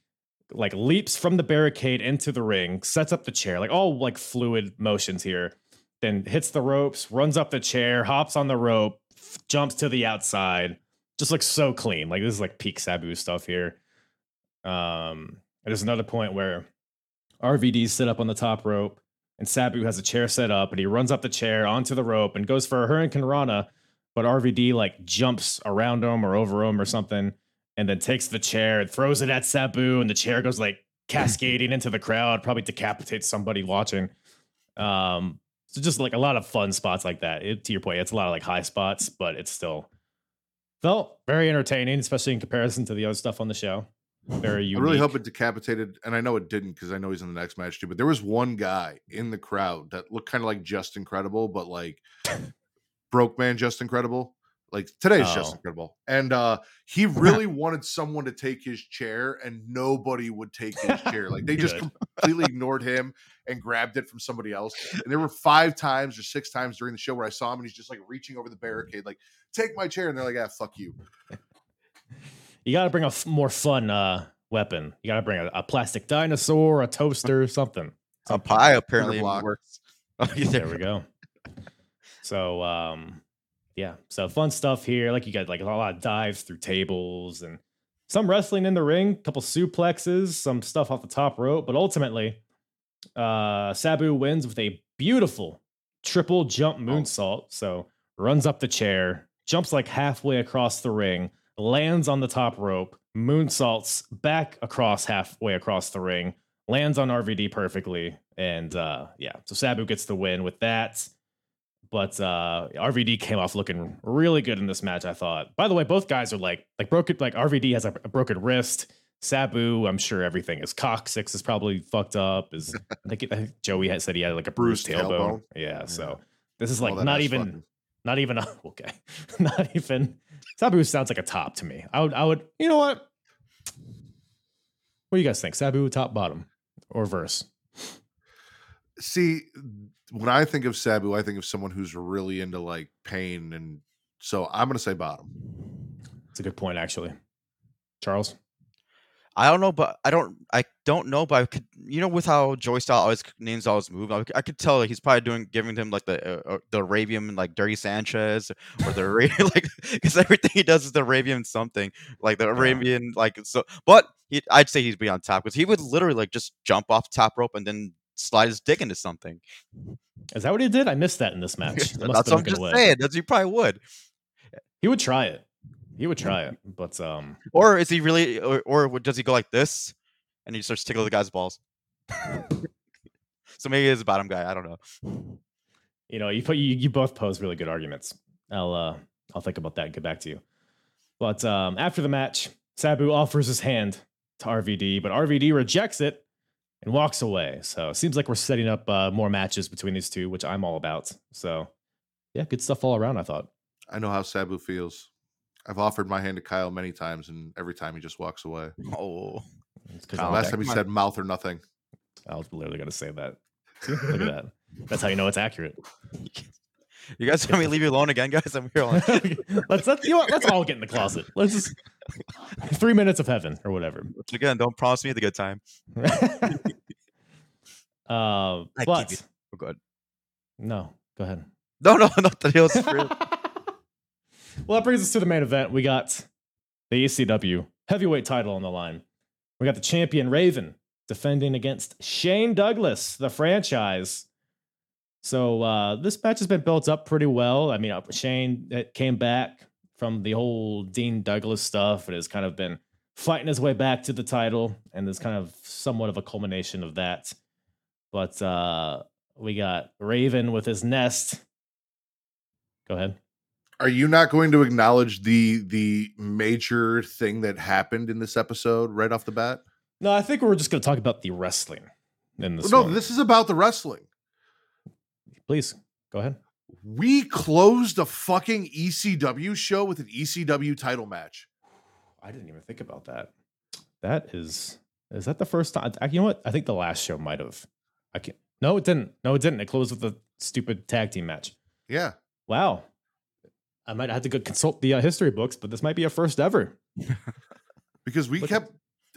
like leaps from the barricade into the ring, sets up the chair, like all like fluid motions here, then hits the ropes, runs up the chair, hops on the rope, f- jumps to the outside. Just looks so clean. Like this is like peak Sabu stuff here. Um, and there's another point where RVD's set up on the top rope, and Sabu has a chair set up, and he runs up the chair onto the rope and goes for a Hurricane Rana, but RVD like jumps around him or over him or something, and then takes the chair and throws it at Sabu, and the chair goes like cascading into the crowd, probably decapitates somebody watching. Um, so just like a lot of fun spots like that. It, to your point, it's a lot of like high spots, but it's still felt very entertaining, especially in comparison to the other stuff on the show. Very unique. I really hope it decapitated, and I know it didn't because I know he's in the next match too. But there was one guy in the crowd that looked kind of like Justin Credible, but like broke man Justin Credible. Like today's Just Oh. Incredible, and uh he really wanted someone to take his chair, and nobody would take his chair. Like they just completely ignored him and grabbed it from somebody else. And there were five times or six times during the show where I saw him, and he's just like reaching over the barricade, like take my chair, and they're like, ah, fuck you. You got to bring a f- more fun uh, weapon. You got to bring a, a plastic dinosaur, a toaster, something. A pie apparently works. Oh, yeah, There we go. So, um, yeah. So fun stuff here. Like you got like a lot of dives through tables and some wrestling in the ring, a couple suplexes, some stuff off the top rope, but ultimately, uh, Sabu wins with a beautiful triple jump moonsault. So runs up the chair, jumps like halfway across the ring, lands on the top rope, moonsaults back across halfway across the ring, lands on RVD perfectly, and uh, yeah, so Sabu gets the win with that. But uh, RVD came off looking really good in this match. I thought. By the way, both guys are like like broken. Like RVD has a, a broken wrist. Sabu, I'm sure everything is coccyx is probably fucked up. Is I think, I think Joey had said he had like a bruised, Bruised tailbone. tailbone. Yeah, so this is like that not even not even okay, not even Sabu sounds like a top to me. I would I would you know what? What do you guys think? Sabu top bottom or verse? see when i think of sabu i think of someone who's really into like pain and so i'm gonna say bottom It's a good point actually. Charles. I don't know, but I don't. I don't know, but I could. You know, with how Joey Style always names all his moves, I, I could tell that he's probably doing giving him like the uh, uh, the Arabian like Dirty Sanchez or the Arabian like because everything he does is the Arabian something like the Arabian like so. But he, I'd say he's on top because he would literally like just jump off top rope and then slide his dick into something. Is that what he did? I missed that in this match. That's what I'm just away. saying. That's he probably would. He would try it. He would try it, but um, Or is he really? Or, or does he go like this and he starts tickling the guy's balls? so maybe he's a bottom guy. I don't know. you know, you put you, you both pose really good arguments. I'll uh I'll think about that and get back to you. But um after the match, Sabu offers his hand to RVD, but RVD rejects it and walks away. So it seems like we're setting up uh, more matches between these two, which I'm all about. So yeah, good stuff all around. I thought. i know how sabu feels i've offered my hand to kyle many times and every time he just walks away Oh, It's 'cause Kyle, I'm- last okay, time he come on. said mouth or nothing I was literally gonna say that. Look at that. That's how you know it's accurate. you guys want me to leave you alone again, guys? I'm here. Alone. let's let's you know what, let's all get in the closet. Let's just three minutes of heaven or whatever. Once Again, don't promise me the good time. uh, I keep but it. Oh, good. no, go ahead. No, no, not the heels. Well, that brings us to the main event. We got the ECW heavyweight title on the line. We got the champion Raven defending against Shane Douglas, the franchise. So uh, this match has been built up pretty well. I mean, uh, Shane came back from the whole Dean Douglas stuff and has kind of been fighting his way back to the title, and there's kind of somewhat of a culmination of that. But uh, we got Raven with his nest. Go ahead. Are you not going to acknowledge the the major thing that happened in this episode right off the bat No, I think we're just going to talk about the wrestling in this. no one. this is about the wrestling please go ahead. we closed a fucking ecw show with an ecw title match I didn't even think about that. That is Is that the first time? You know what? I think the last show might have. I can't. No, it didn't. No, it didn't. It closed with a stupid tag team match. Yeah. Wow. I might have to go consult the uh, history books, but this might be a first ever. Because we Look kept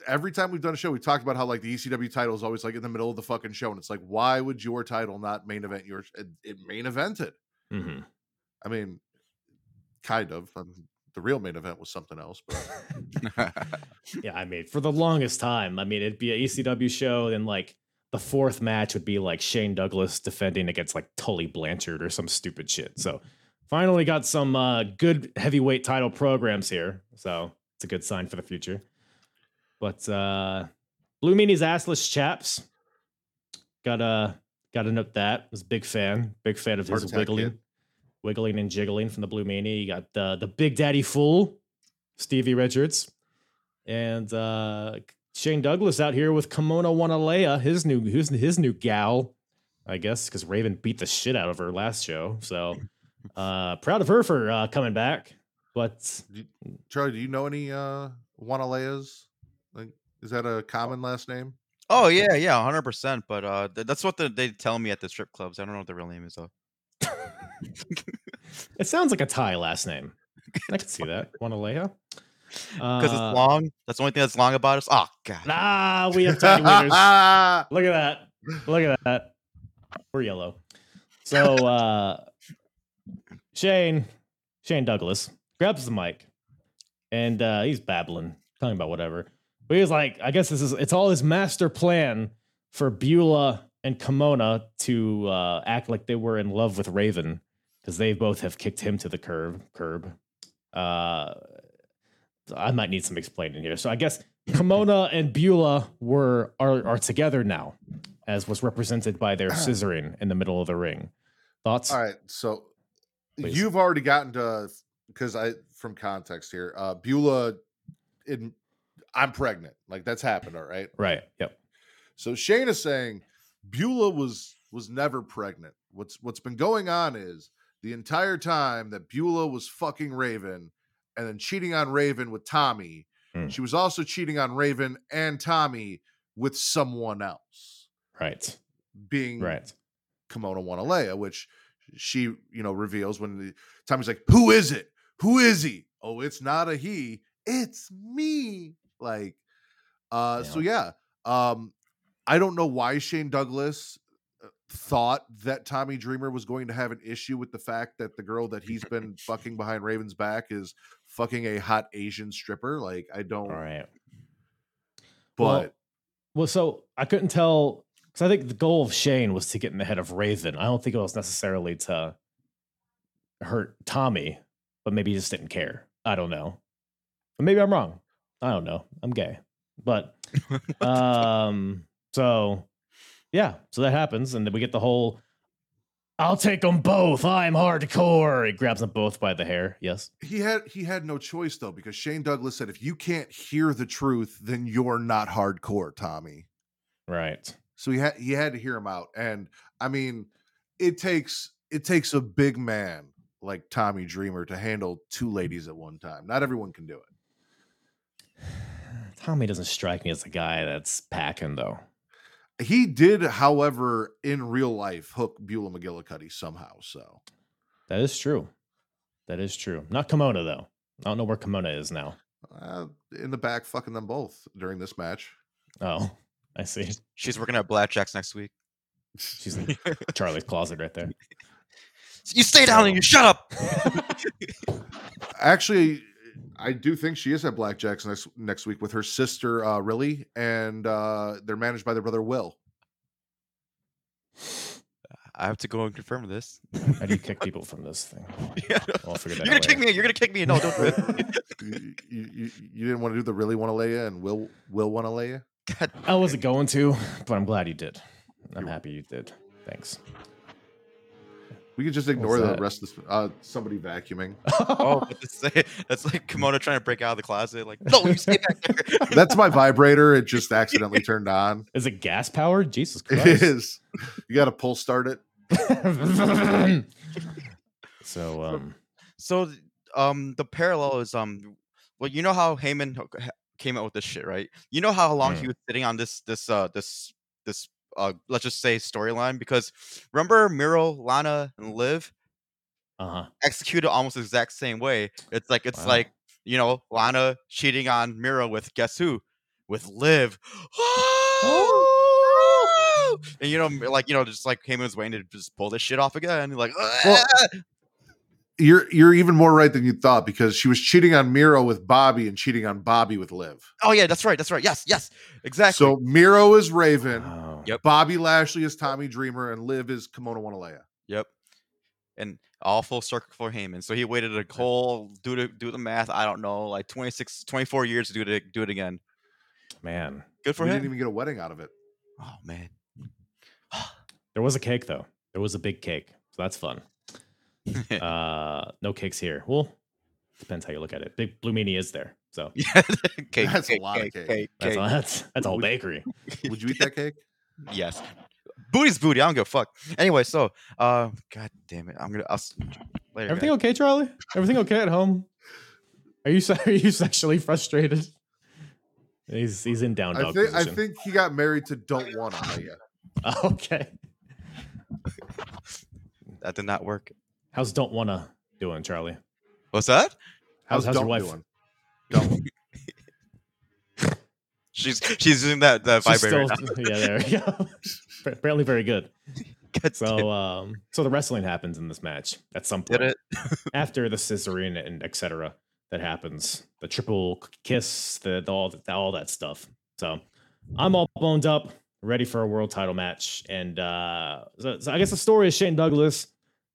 every time we've done a show, we talked about how like the ECW title is always like in the middle of the fucking show, and it's like, why would your title not main event yours? It, it main evented. hmm I mean, kind of. Um, the real main event was something else, but Yeah, I mean, for the longest time, I mean, it'd be an ECW show, and like the fourth match would be like Shane Douglas defending against like Tully Blanchard or some stupid shit. So finally got some uh, good heavyweight title programs here. So it's a good sign for the future. But uh Blue Meanie's assless chaps. Gotta gotta note that. Was a big fan. Big fan of his wiggling. kid. Wiggling and jiggling from the Blue Meanie. You got uh, the Big Daddy Fool, Stevie Richards. And uh Shane Douglas out here with Kimona Wanalaya, his new his, his new gal, I guess, because Raven beat the shit out of her last show. So uh proud of her for uh coming back. But Charlie, do you know any uh Wanalayas? Like, is that a common last name? oh yeah, yeah, hundred percent. But uh, th- that's what the, they tell me at the strip clubs. I don't know what the real name is though. it sounds like a Thai last name. I can see that. Wanalaya. Because it's Uh, long. That's the only thing that's long about us. Oh god. Nah, we have tiny wieners. Look at that. Look at that. We're yellow. So uh Shane, Shane Douglas grabs the mic and uh he's babbling, talking about whatever. But he was like, I guess this is it's all his master plan for Beulah and Kimona to uh act like they were in love with Raven because they both have kicked him to the curb curb. Uh I might need some explaining here. So I guess Kimona and Beulah were are are together now, as was represented by their scissoring in the middle of the ring. Thoughts? All right, so Please. you've already gotten to because I from context here, uh Beulah in I'm pregnant. Like that's happened, all right. Right. Yep. So Shane is saying Beulah was was never pregnant. What's what's been going on is the entire time that Beulah was fucking Raven and then cheating on Raven with Tommy, Hmm. she was also cheating on Raven and Tommy with someone else, Right. being Right. Kimona Wanalaya, which she, you know, reveals when the Tommy's like, Who is it? Who is he? Oh, it's not a he, it's me. Like, uh, so yeah. Um, I don't know why Shane Douglas uh, thought that Tommy Dreamer was going to have an issue with the fact that the girl that he's been fucking behind Raven's back is fucking a hot Asian stripper. Like, I don't, All right. but Well, Well, so I couldn't tell because I think the goal of Shane was to get in the head of Raven. I don't think it was necessarily to hurt Tommy, but maybe he just didn't care. I don't know. But maybe I'm wrong. I don't know. I'm gay. But um so yeah, so that happens and then we get the whole I'll take them both. I'm hardcore. He grabs them both by the hair. Yes. he had he had no choice though because Shane Douglas said if you can't hear the truth, then you're not hardcore, Tommy. Right. So he had he had to hear him out, and I mean, it takes it takes a big man like Tommy Dreamer to handle two ladies at one time. Not everyone can do it. Tommy doesn't strike me as a guy that's packing though. He did, however, in real life, hook Beulah McGillicuddy somehow. So That is true. That is true. Not Kimona though. I don't know where Kimona is now. uh, in the back, fucking them both during this match. Oh, I see. She's working at Blackjack's next week. She's in Charlie's closet right there. You stay down and you shut up. Actually, I do think she is at Blackjack's next next week with her sister, uh, Riley, and uh, they're managed by their brother Will. I have to go and confirm this. How do you kick people from this thing? Yeah. I'll figure You're gonna out kick me. You're gonna kick me. No, don't do it. you, you, you, you didn't want to do the really want to lay you and Will Will want to lay you. God. I wasn't going to, but I'm glad you did. I'm happy you did. Thanks. We could just ignore the rest of this. Uh, somebody vacuuming. Oh, but to say that's like Kimona trying to break out of the closet. Like, no, you stay back there. That's my vibrator. It just accidentally turned on. Is it gas powered? Jesus Christ. is. You got to pull start it. so um So, um, the parallel is um, well, you know how Heyman h- h- came out with this shit, right? You know how long Mm. he was sitting on this this uh this this uh let's just say storyline because remember Miro, Lana, and Liv Uh huh. executed almost the exact same way. It's like it's Wow. like you know Lana cheating on Miro with guess who, with Liv. Oh! And you know, like you know, just like Heyman was waiting to just pull this shit off again. Like, Well, You're you're even more right than you thought because she was cheating on Miro with Bobby and cheating on Bobby with Liv. oh yeah, that's right, that's right. Yes, yes, exactly. So Miro is Raven, Wow. Yep. Bobby Lashley is Tommy Dreamer, and Liv is Kimona Wanalaya. Yep. And all full circle for Heyman. So he waited a whole do the do the math. I don't know, like 26, 24 years to do it do it again. Man, Good for we him. didn't even get a wedding out of it. oh man. there was a cake though. There was a big cake, so that's fun. Uh, no cakes here. Well, depends how you look at it. Big Blue Meanie is there, so yeah, cake, That's a cake, lot of cake, cake. cake, that's cake. all, that's that's all bakery. Would you eat that cake? Yes. Booty's booty. I don't give a fuck. Anyway, so uh god damn it. I'm gonna I'll, s- later. Everything guys. okay, Charlie? Everything okay at home? Are you are you sexually frustrated? He's he's in down I dog think I think he got married to Don't Want Leia. okay. that did not work. How's don't wanna doing, Charlie? What's that? How's, how's your Don't wife? doing? Don't. She's she's using that that She's vibrator. still, yeah, there we go. Apparently very good. God damn So um so the wrestling happens in this match at some Did point. it? after the scissoring and etc. that happens, the triple kiss, the, the all the, all that stuff. So I'm all boned up, ready for a world title match, and uh, so, so I guess the story is Shane Douglas.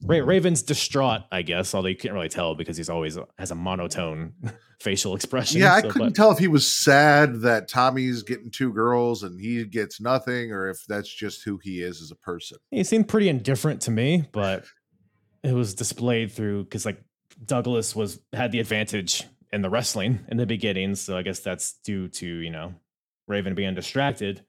Ra- Raven's distraught, I guess, although you can't really tell because he's always has a monotone facial expression. Yeah, I so, couldn't but- tell if he was sad that Tommy's getting two girls and he gets nothing, or if that's just who he is as a person. He seemed pretty indifferent to me, but it was displayed through because like Douglas was had the advantage in the wrestling in the beginning, so I guess that's due to you know Raven being distracted.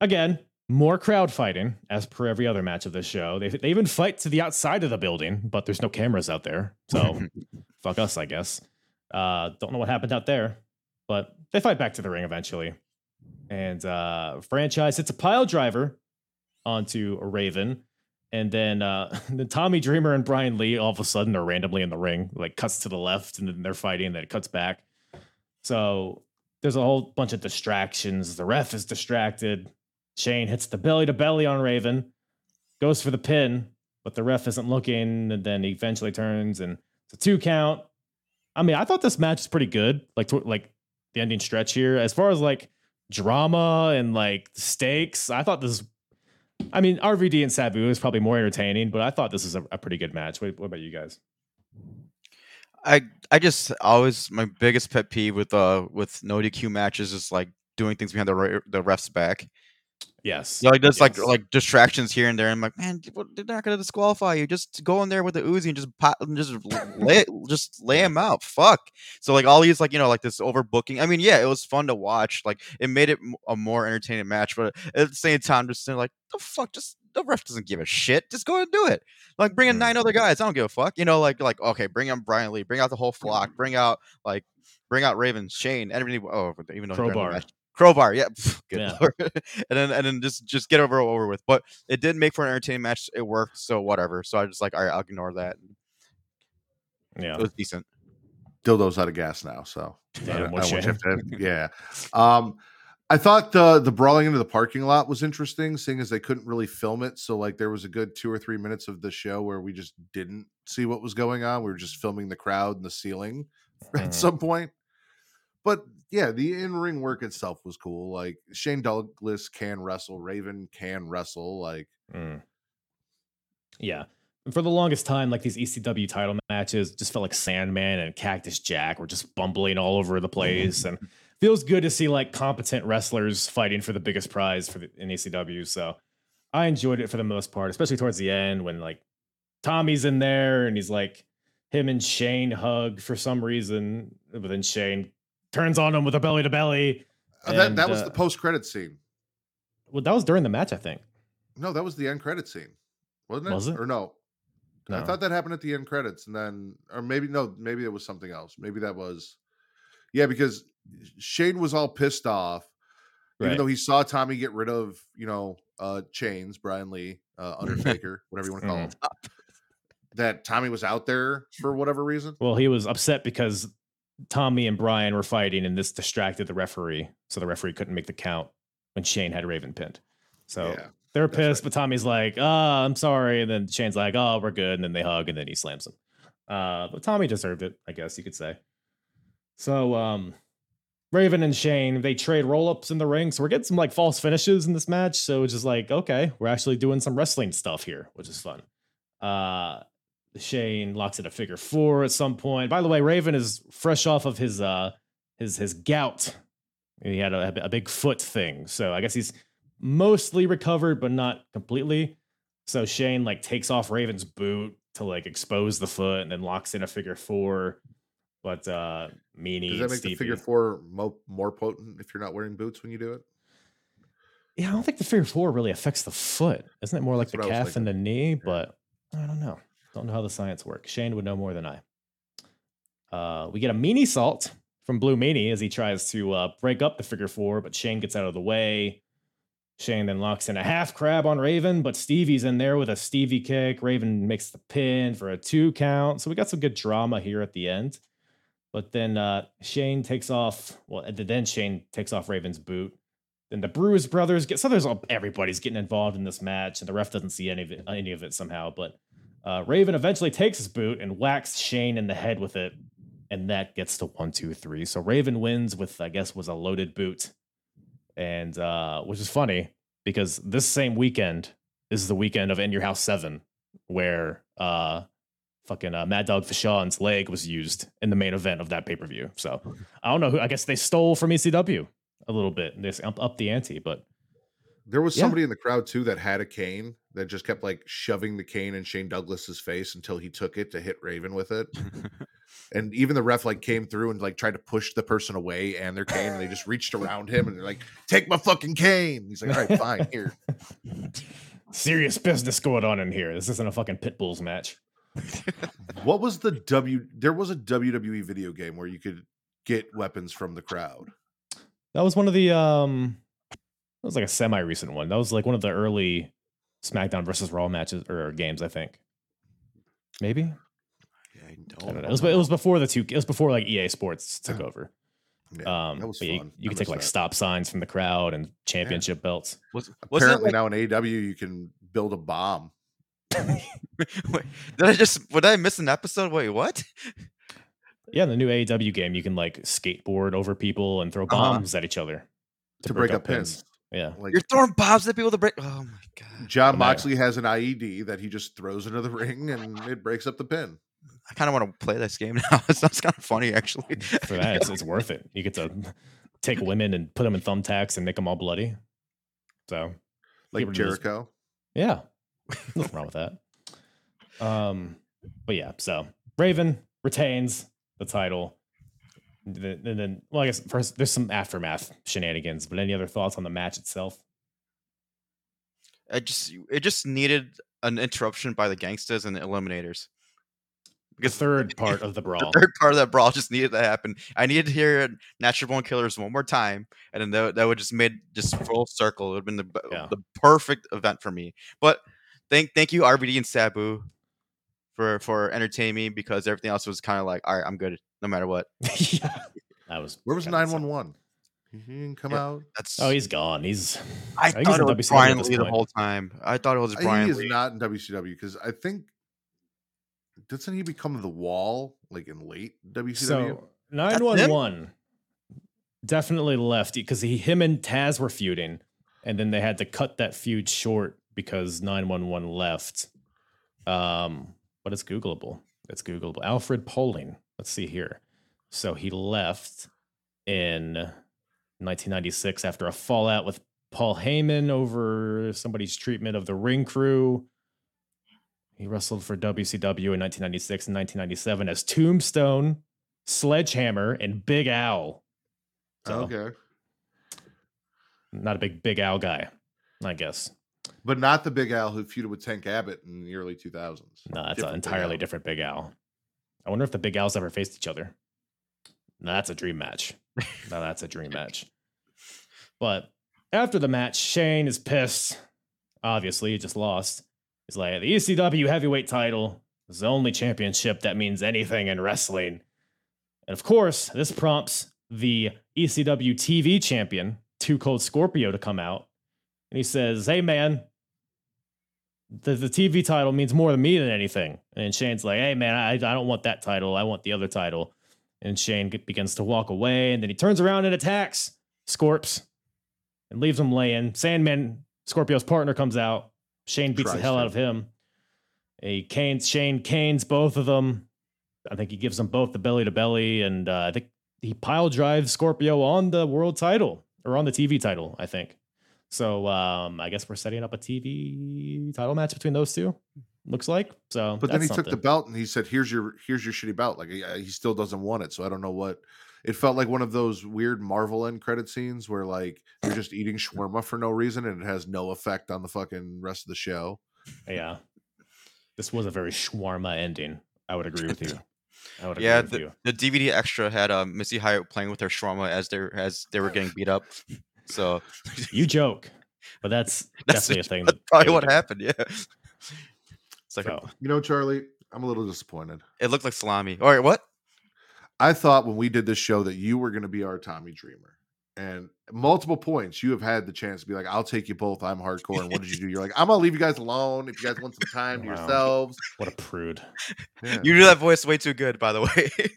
Again, more crowd fighting as per every other match of this show. They they even fight to the outside of the building, but there's no cameras out there, so fuck us, I guess. Uh, don't know what happened out there, but they fight back to the ring eventually. And uh, franchise hits a pile driver onto a Raven. And then uh, then Tommy Dreamer and Brian Lee all of a sudden are randomly in the ring, like cuts to the left, and then they're fighting, and then it cuts back. So there's a whole bunch of distractions. The ref is distracted. Shane hits the belly to belly on Raven, goes for the pin, but the ref isn't looking, and then he eventually turns and it's a two count. I mean, I thought this match is pretty good. Like, like the ending stretch here, as far as like drama and like stakes, I thought this. I mean, RVD and Sabu is probably more entertaining, but I thought this was a, a pretty good match. What, what about you guys? I I just always my biggest pet peeve with uh with no DQ matches is like doing things behind the re- the ref's back. Yes, You know, like there's like Yes. like distractions here and there. I'm like, man, they're not gonna disqualify you. Just go in there with the Uzi and just pop, and just lay just lay him out. Fuck. So like all these like you know like this overbooking. I mean, yeah, it was fun to watch. Like it made it a more entertaining match, but at the same time, just like the fuck, just the ref doesn't give a shit. Just go and do it. Like bring in Mm. nine other guys. I don't give a fuck. You know, like like okay, bring on Brian Lee, bring out the whole flock, bring out like bring out Raven, Shane, everything. Oh, even though in Crowbar. Match- Crowbar, yeah, pff, good Yeah. lord. and then and then just just get over over with. But it did make for an entertaining match. It worked, so whatever. So I just like, all right, I'll ignore that. yeah, It was decent. Dildo's out of gas now, so Damn, don't- I have to- yeah. Um, I thought the the brawling into the parking lot was interesting, seeing as they couldn't really film it. So like there was a good two or three minutes of the show where we just didn't see what was going on. We were just filming the crowd and the ceiling Mhm. at some point. But yeah, the in ring work itself was cool. Like Shane Douglas can wrestle, Raven can wrestle. Like Mm. Yeah. And for the longest time, like these ECW title matches just felt like Sandman and Cactus Jack were just bumbling all over the place. And feels good to see like competent wrestlers fighting for the biggest prize for the in ECW. So I enjoyed it for the most part, especially towards the end when like Tommy's in there and he's like him and Shane hug for some reason, but then Shane turns on him with a belly to belly. uh, that that was uh, the post credit scene. Well, that was during the match, I think. No, that was the end credit scene, wasn't it? Was it? Or no? I thought that happened at the end credits, and then, or maybe no, maybe it was something else. Maybe that was, yeah, because Shane was all pissed off, even though he saw Tommy get rid of, you know, uh Chainz, Brian Lee, uh Undertaker, whatever you want to call him. That Tommy was out there for whatever reason. Well, he was upset because Tommy and Brian were fighting, and this distracted the referee, so the referee couldn't make the count when Shane had Raven pinned. So yeah. they're pissed, right. but Tommy's like, "Ah, I'm sorry," and then Shane's like, "Oh, we're good," and then they hug, and then he slams him. Uh, but Tommy deserved it, I guess you could say. So, um, Raven and Shane they trade roll ups in the ring, so we're getting some like false finishes in this match. So it's just like, okay, we're actually doing some wrestling stuff here, which is fun. Uh, Shane locks in a figure four at some point. By the way, Raven is fresh off of his uh his his gout. He had a, a big foot thing, so I guess he's mostly recovered, but not completely. So Shane like takes off Raven's boot to like expose the foot, and then locks in a figure four. But uh Meanie Does that make the figure four mo- more potent if you're not wearing boots when you do it? Yeah, I don't think the figure four really affects the foot. Isn't it more like That's the what I was calf and the knee? But I don't know. Don't know how the science works. Shane would know more than I. Uh, we get a meanie salt from Blue Meanie as he tries to uh, break up the figure four, but Shane gets out of the way. Shane then locks in a half crab on Raven, but Stevie's in there with a Stevie kick. Raven makes the pin for a two count. So we got some good drama here at the end. But then uh, Shane takes off. Well, then Shane takes off Raven's boot. Then the Bruise brothers get so there's all, everybody's getting involved in this match, and the ref doesn't see any of it, any of it somehow. But uh, Raven eventually takes his boot and whacks Shane in the head with it, and that gets to one, two, three. So Raven wins with I guess was a loaded boot, and uh, which is funny because this same weekend is the weekend of In Your House Seven, where uh, fucking uh, Mad Dog Vachon's leg was used in the main event of that pay per view. So I don't know who. I guess they stole from ECW a little bit. They up, up the ante, but There was Yeah. somebody in the crowd too that had a cane that just kept like shoving the cane in Shane Douglas's face until he took it to hit Raven with it. and even the ref like came through and like tried to push the person away and their cane and they just reached around him and they're like, "Take my fucking cane." He's like, "All right, fine, here." serious business going on in here. This isn't a fucking pit bulls match. What was the W? There was a WWE video game where you could get weapons from the crowd. That was one of the um was like a semi recent one. That was like one of the early SmackDown versus Raw matches or games, I think. Maybe? I I don't, don't know. It was, it was before the two it was before like EA Sports took over. Yeah, Um that was but you, fun. you could take missed like that. stop signs from the crowd and championship belts. Was, wasn't Apparently like, now in AEW you can build a bomb. wait, did I just did I miss an episode? Wait, what? Yeah, in the new AEW game, you can like skateboard over people and throw Uh-huh. bombs at each other to break up pins. Yeah. Like You're throwing bombs at people to break. Oh my god! Jon No. Moxley has an IED that he just throws into the ring and it breaks up the pin. I kind of want to play this game now. It sounds kind of funny, actually. For that, it's, it's worth it. You get to take women and put them in thumbtacks and make them all bloody. So Like rid of those- Jericho. Yeah. Nothing wrong with that. Um, but yeah, so Raven retains the title. And then, and then well, I guess first there's some aftermath shenanigans, but any other thoughts on the match itself? I just it just needed an interruption by the Gangstas and the eliminators. The third part of the The brawl. third part of that brawl just needed to happen. I needed to hear Natural Born Killers one more time, and then that, that would just made just full circle. It would have been the, Yeah. the perfect event for me. But thank thank you RVD and Sabu for for entertaining me because everything else was kind of like, all right, I'm good no matter what. yeah. That was Where was kinda insane. 911? He didn't come Yeah. out. That's Oh, he's gone. He's I think he's thought in it was WCW Brian Lee the whole time. I thought it was Brian he is Lee. not in WCW because I think doesn't he become the wall like in late WCW? so 911 definitely left because he him and Taz were feuding, and then they had to cut that feud short because 911 left. Um, but it's Googleable. It's Googleable. Alfred Poling. Let's see here. So he left in 1996 after a fallout with Paul Heyman over somebody's treatment of the ring crew. He wrestled for WCW in 1996 and 1997 as Tombstone, Sledgehammer, and Big Al. So, okay, not a big Big Al guy, I guess. but not the Big Al who feuded with Tank Abbott in the early 2000s. No, that's an Different Big entirely Al. different Big Al. I wonder if the Big Al's ever faced each other. Now that's a dream match. now that's a dream match. But after the match, Shane is pissed. Obviously, he just lost. He's like, the ECW heavyweight title is the only championship that means anything in wrestling. And of course, this prompts the ECW TV champion, Two Cold Scorpio, to come out. And he says, Hey, man, the, the TV title means more to me than anything. And Shane's like, Hey, man, I, I don't want that title. I want the other title. And Shane begins to walk away. And then he turns around and attacks Scorps and leaves him laying. Sandman, Scorpio's partner, comes out. Shane beats the hell out of him. He canes, Shane canes both of them. I think he gives them both the belly to belly. And uh, I think he pile drives Scorpio on the world title or on the TV title, I think. So um, I guess we're setting up a TV title match between those two. Looks like so. But then he that's took the belt and he said, "Here's your here's your shitty belt." Like he, he still doesn't want it, so I don't know what. It felt like one of those weird Marvel end credit scenes where like you're just eating shawarma for no reason and it has no effect on the fucking rest of the show. Yeah, this was a very shawarma ending. I would agree with you. I would agree Yeah, with the, you. the DVD extra had uh, Missy Hyatt playing with her shawarma as they as they were getting beat up. So You joke, but that's, That's definitely a thing. that's probably what do. happened. Yeah, it's like So, You know, Charlie, I'm a little disappointed. it looked like salami. All right, what? I thought when we did this show that you were going to be our Tommy Dreamer. And multiple points, you have had the chance to be like, "I'll take you both. I'm hardcore." And what did you do? You're like, "I'm gonna leave you guys alone. If you guys want some time to Wow. yourselves." what a prude. Yeah. You do that voice way too good, by the way.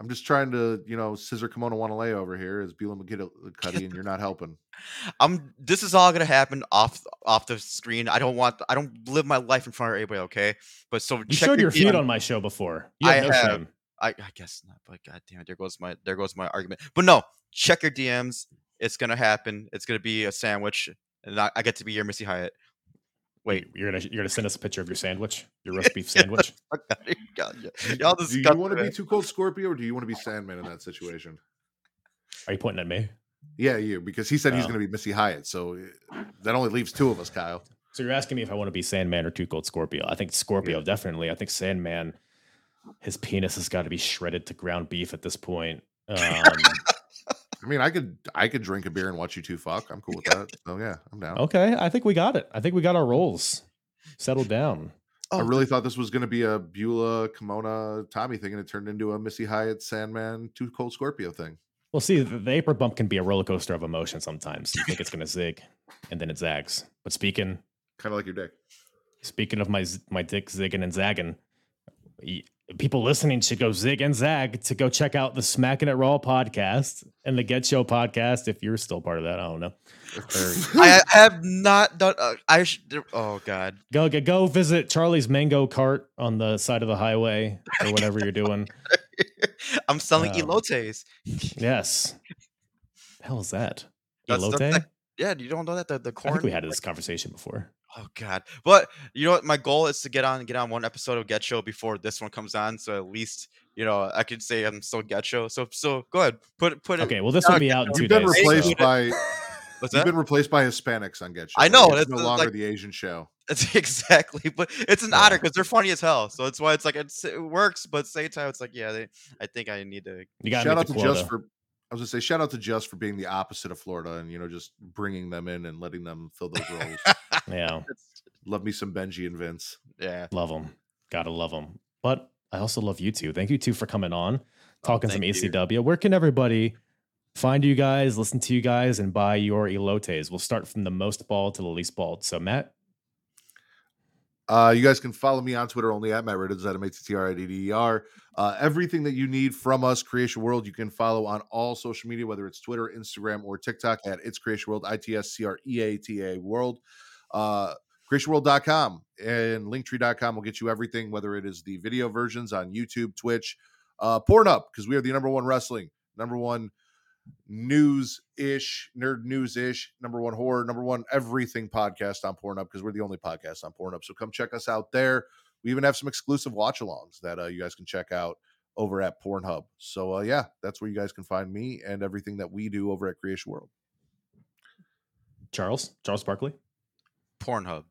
I'm just trying to, you know, scissor kimono wanna lay over here as Beulah McGillicuddy, uh, uh, and you're not helping. I'm. This is all gonna happen off off the screen. I don't want. I don't live my life in front of everybody. Okay, but so You check showed your feet DM. on my show before. You I have no have. shame. I, I guess not, but god damn it, there goes my there goes my argument. But no, check your DMs. It's gonna happen. It's gonna be a sandwich, and I, I get to be your Missy Hyatt. Wait, You're gonna you're gonna send us a picture of your sandwich, your roast beef sandwich. fuck outta here, God, y- y'all Do you want to be man. too cold Scorpio or do you want to be Sandman in that situation? Are you pointing at me? Yeah, you, because he said he's Oh. going to be Missy Hyatt. So uh, that only leaves two of us, Kyle. So you're asking me if I want to be Sandman or Two Cold Scorpio. I think Scorpio definitely. I think Sandman, his penis has got to be shredded to ground beef at this point. Um, I mean, I could I could drink a beer and watch you two fuck. I'm cool with that. So yeah, I'm down. okay, I think we got it. I think we got our roles settled down. I Oh, really thought this was going to be a Beulah, Kimona, Tommy thing, and it turned into a Missy Hyatt, Sandman, Two Cold Scorpio thing. Well, see, the, the apron bump can be a roller coaster of emotion sometimes. You think it's gonna zig, and then it zags. But speaking Kind of like your dick. speaking of my my dick zigging and zagging, y- people listening should go zig and zag to go check out the Smacking It Raw podcast and the Getcho podcast if you're still part of that. I don't know. I I have not done. Uh, I sh- there- oh god. go go go visit Charlie's Mango Cart on the side of the highway or whatever you're doing. I'm selling Um, elotes. Yes. The hell is that? That's- that's Elote? like- Yeah, you don't know that the the I corn. think we had this conversation before. Oh god. But you know what? My goal is to get on get on one episode of Getcho before this one comes on. So at least you know I could say I'm still Getcho. So so go ahead. Put put it. Okay, well this now will be out in two You've been days. replaced so- by What's you've that? been replaced by Hispanics on Getcho. I know, Like, it's no the- longer like- the Asian show. It's exactly, but it's an Yeah. honor because they're funny as hell. So it's why it's like it's, it works, but same time it's like yeah, they, I think I need to. You got Shout out to quota. Just for I was gonna say shout out to Just for being the opposite of Florida and you know just bringing them in and letting them fill those roles. Yeah, Love me some Benji and Vince. yeah, love them. Gotta love them. But I also love you two. Thank you two for coming on, oh, talking some ECW. you. Where can everybody find you guys, listen to you guys, and buy your elotes? We'll start from the most bald to the least bald. So Matt, Uh, you guys can follow me on Twitter only at Matt Ridder at M-A-T-T-R-I-D-D-E-R. Uh, everything that you need from us, Creatia World, you can follow on all social media, whether it's Twitter, Instagram, or TikTok at It's Creatia World, I-T-S-C-R-E-A-T-A World. Uh, creatiaworld.com and linktree.com will get you everything, whether it is the video versions on YouTube, Twitch, uh, Pornhub, because we are the number one wrestling, number one news ish, nerd news ish, number one horror, number one everything podcast on Pornhub because we're the only podcast on Pornhub. So come check us out there. We even have some exclusive watch alongs that uh, you guys can check out over at Pornhub. So uh, yeah, that's where you guys can find me and everything that we do over at Creatia World. Charles, Charles Barkley. Pornhub.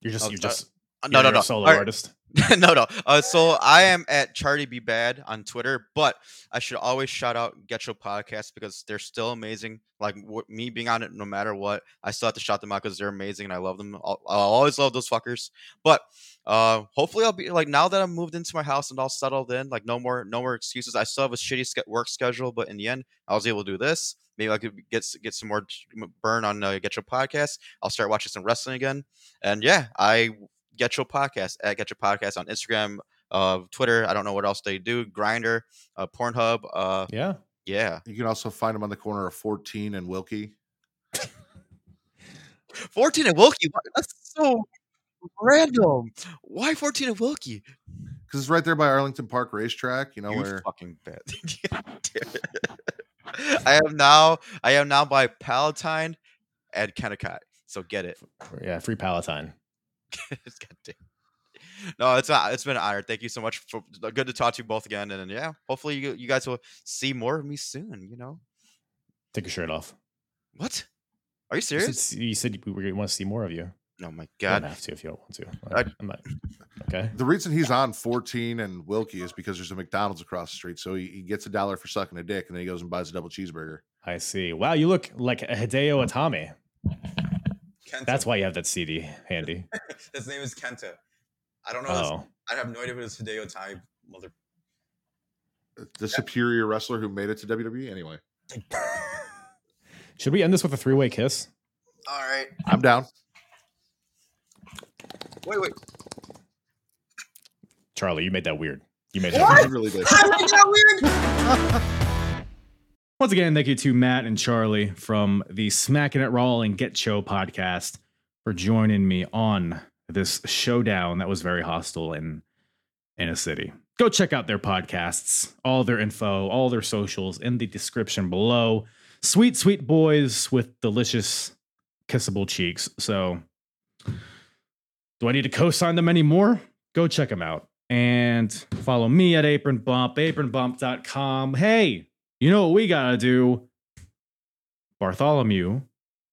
You're just Oh, you're uh, just no, no, no. Solo right. artist. no, no. Uh, so I am at Charlie Be Bad on Twitter, but I should always shout out Getcho Podcast because they're still amazing. Like w- me being on it, no matter what, I still have to shout them out because they're amazing and I love them. I'll, I'll always love those fuckers. But uh, hopefully, I'll be like now that I'm moved into my house and all settled in, like no more, no more excuses. I still have a shitty work schedule, but in the end, I was able to do this. Maybe I could get get some more burn on uh, Getcho Podcast. I'll start watching some wrestling again, and yeah, I Getcho Podcast at Getcho Podcast on Instagram, uh, Twitter. I don't know what else they do. Grindr, uh, Pornhub. Uh, Yeah. yeah, You can also find them on the corner of 14 and Wilkie. fourteen and Wilkie. That's so random. Why fourteen and Wilkie? Because it's right there by Arlington Park Racetrack, you know, you where fucking bet. God damn it. I am now. I am now by Palatine at Kennicott. So get it. Yeah. Free Palatine. God damn. No, it's not. It's been an honor. Thank you so much for uh, good to talk to you both again. And, then yeah, hopefully you you guys will see more of me soon. You know Take your shirt off. what? Are you You serious? said, you said we want to see more of you. Oh my You god. don't have to if you don't want to. I'm not. Okay. the reason he's on 14 and Wilkie is because there's a McDonald's across the street. So he, he gets a dollar for sucking a dick and then he goes and buys a double cheeseburger. I see. Wow, you look like a Hideo Itami. That's why you have that CD handy. his name is Kenta. I don't know. Oh, I have no idea what his Hideo Tai mother. The superior wrestler who made it to WWE. Anyway, should we end this with a three-way kiss? All right. I'm down. Wait, wait. Charlie, you made that weird. You made that. You really did. Once again, thank you to Matt and Charlie from the Smacking It Raw and Getcho podcast for joining me on this showdown that was very hostile in in a city. Go check out their podcasts, all their info, all their socials in the description below. Sweet, sweet boys with delicious kissable cheeks. So, do I need to co-sign them anymore? Go check them out and follow me at Apron Bump, apronbump.com. Hey, you know what we gotta do? Bartholomew,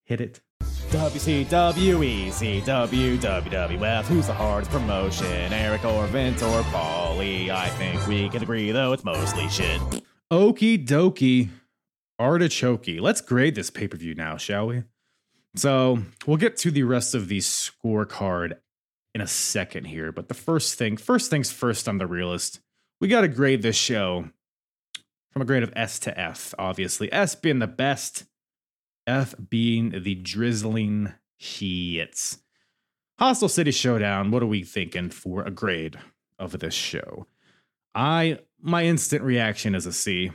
hit it. WCW, ECW, WWF. Who's the hardest promotion? Eric or Vince or Paulie? I think we can agree, though it's mostly shit. Okie dokie. Artichokey. Let's grade this pay per view now, shall we? So we'll get to the rest of the scorecard in a second here. But the first thing, first things first on the realist, we got to grade this show from a grade of S to F, obviously. S being the best, F being the drizzling shits. Hostile City Showdown, what are we thinking for a grade of this show? I my instant reaction is a C.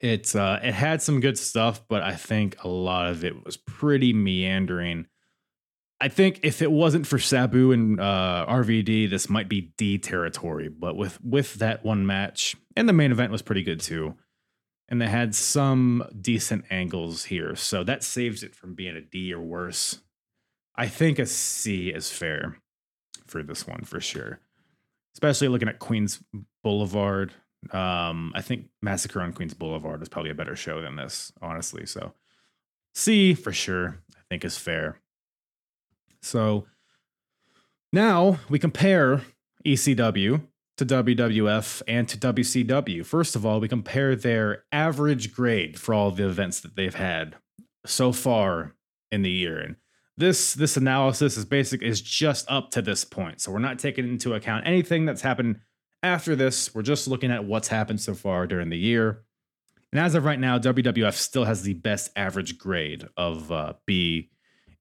It's uh it had some good stuff, but I think a lot of it was pretty meandering. I think if it wasn't for Sabu and uh, RVD, this might be D territory. But with with that one match, and the main event was pretty good too, and they had some decent angles here, so that saves it from being a D or worse. I think a C is fair for this one for sure, especially looking at Queens Boulevard. Um, I think Massacre on Queens Boulevard is probably a better show than this, honestly. So C for sure, I think is fair. So now we compare ECW to WWF and to WCW. First of all, we compare their average grade for all the events that they've had so far in the year. And this this analysis is basic is just up to this point. So we're not taking into account anything that's happened after this. We're just looking at what's happened so far during the year. And as of right now, WWF still has the best average grade of uh, B.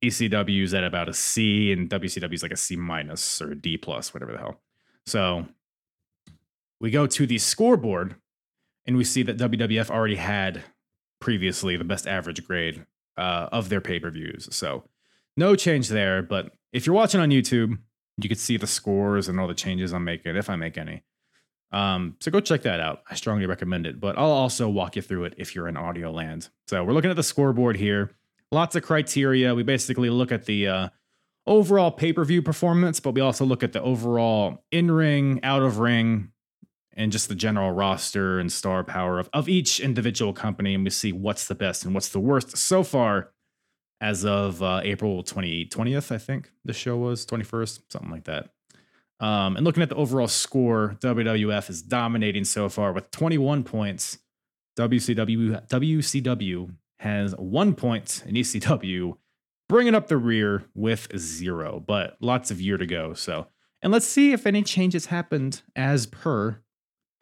ECW's at about a C, and WCW's like a C minus or a D plus, whatever the hell. So we go to the scoreboard, and we see that WWF already had previously the best average grade uh, of their pay per views. So no change there. But if you're watching on YouTube, you can see the scores and all the changes I'm making, if I make any. Um, so go check that out. I strongly recommend it. But I'll also walk you through it if you're in audio land. So we're looking at the scoreboard here. Lots of criteria. We basically look at the uh, overall pay per view performance, but we also look at the overall in ring, out of ring, and just the general roster and star power of, of each individual company. And we see what's the best and what's the worst so far as of uh, April 20, 20th, I think the show was 21st, something like that. Um, and looking at the overall score, WWF is dominating so far with 21 points. WCW WCW has one point, and ECW bringing up the rear with zero, but lots of year to go. So, and let's see if any changes happened as per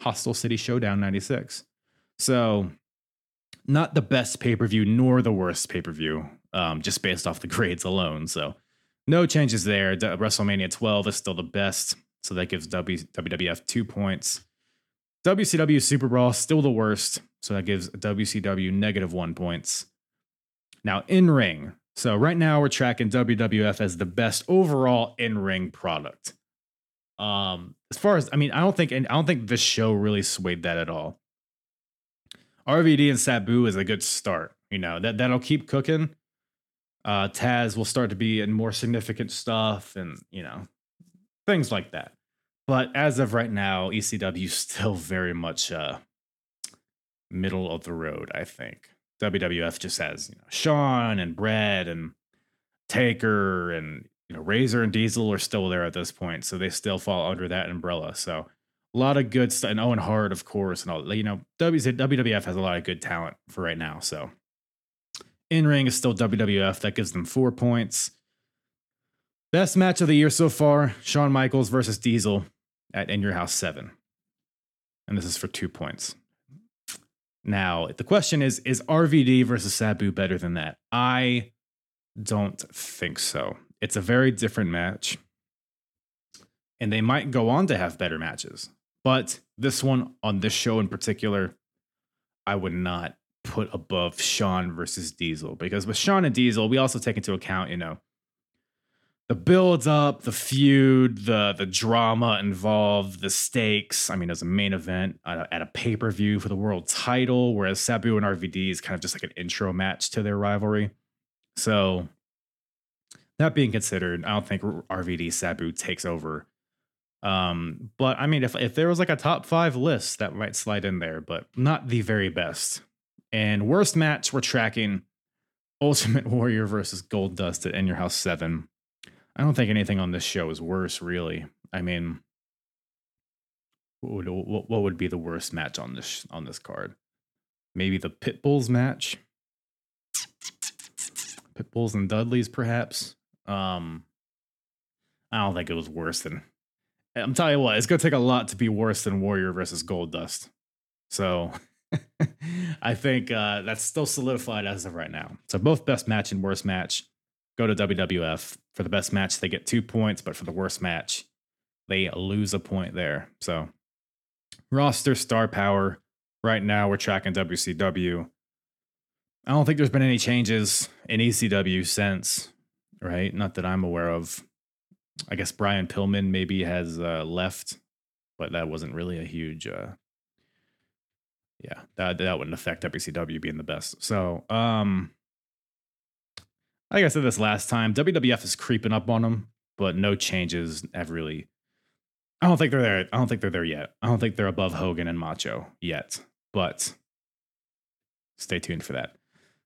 Hostile City Showdown 96. So, not the best pay per view nor the worst pay per view, um, just based off the grades alone. So, no changes there. D- WrestleMania 12 is still the best. So, that gives w- WWF two points. WCW SuperBrawl still the worst. So, that gives WCW negative one points. Now, in ring. So, right now we're tracking WWF as the best overall in ring product. Um, as far as I mean, I don't think and I don't think this show really swayed that at all. RVD and Sabu is a good start. You know, that that'll keep cooking. Uh Taz will start to be in more significant stuff and, you know, things like that. But as of right now, ECW is still very much uh middle of the road, I think. WWF just has, you know, Shawn and Bret and Taker and you know, Razor and Diesel are still there at this point, so they still fall under that umbrella. So a lot of good stuff, and Owen Hart, of course, and all. You know, WWF has a lot of good talent for right now. So in ring is still WWF. That gives them four points. Best match of the year so far: Shawn Michaels versus Diesel at In Your House Seven, and this is for two points. Now the question is: Is RVD versus Sabu better than that? I don't think so. It's a very different match. And they might go on to have better matches. But this one on this show in particular, I would not put above Shawn versus Diesel because with Shawn and Diesel, we also take into account, you know, the build up, the feud, the the drama involved, the stakes. I mean, as a main event at a, pay per view for the world title, whereas Sabu and RVD is kind of just like an intro match to their rivalry. So that being considered, I don't think RVD Sabu takes over. Um, but I mean, if if there was like a top five list, that might slide in there, but not the very best. And worst match, we're tracking Ultimate Warrior versus Goldust at In Your House Seven. I don't think anything on this show is worse, really. I mean, what would what, would be the worst match on this on this card? Maybe the Pitbulls match. Pitbulls and Dudleys, perhaps. Um, I don't think it was worse than. I'm telling you what, it's gonna take a lot to be worse than Warrior versus Goldust. So, I think uh, that's still solidified as of right now. So both best match and worst match go to WWF. For the best match, they get two points, but for the worst match, they lose a point there. So, roster star power. Right now, we're tracking WCW. I don't think there's been any changes in ECW since right? Not that I'm aware of. I guess Brian Pillman maybe has uh, left, but that wasn't really a huge. Uh, yeah, that that wouldn't affect WCW being the best. So, um, like I said this last time, WWF is creeping up on them, but no changes have really. I don't think they're there. I don't think they're there yet. I don't think they're above Hogan and Macho yet, but stay tuned for that.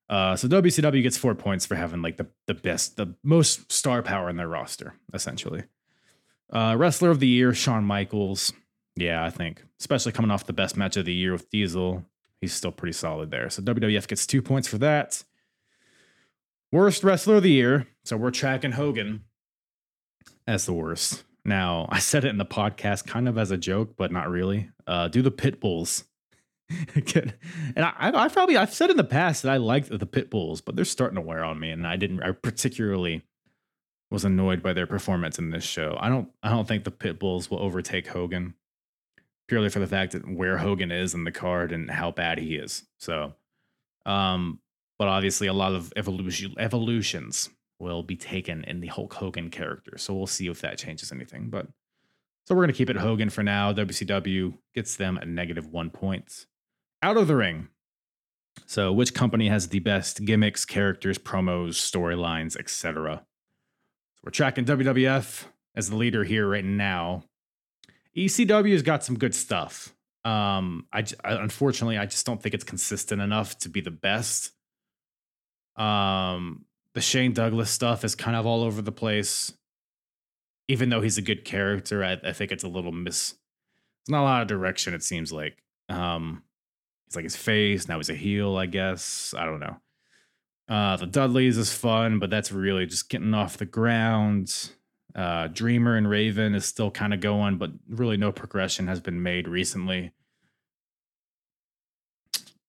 Uh, so WCW gets four points for having like the the best, the most star power in their roster, essentially. Uh, wrestler of the year, Shawn Michaels. Yeah, I think, especially coming off the best match of the year with Diesel, he's still pretty solid there. So WWF gets two points for that. Worst wrestler of the year. So we're tracking Hogan as the worst. Now, I said it in the podcast kind of as a joke, but not really. Uh, do the pit bulls. and I, I probably I've said in the past that I liked the pit bulls, but they're starting to wear on me, and I didn't. I particularly was annoyed by their performance in this show. I don't. I don't think the pit bulls will overtake Hogan, purely for the fact that where Hogan is in the card and how bad he is. So, um, but obviously a lot of evolution evolutions will be taken in the Hulk Hogan character. So we'll see if that changes anything. But so we're gonna keep it Hogan for now. WCW gets them a negative one points out of the ring. So, which company has the best gimmicks, characters, promos, storylines, etc.? So, we're tracking WWF as the leader here right now. ECW has got some good stuff. Um, I, I unfortunately I just don't think it's consistent enough to be the best. Um, the Shane Douglas stuff is kind of all over the place. Even though he's a good character, I, I think it's a little miss. It's not a lot of direction. It seems like. Um, he's like his face now. He's a heel, I guess. I don't know. Uh, the Dudleys is fun, but that's really just getting off the ground. Uh, Dreamer and Raven is still kind of going, but really no progression has been made recently.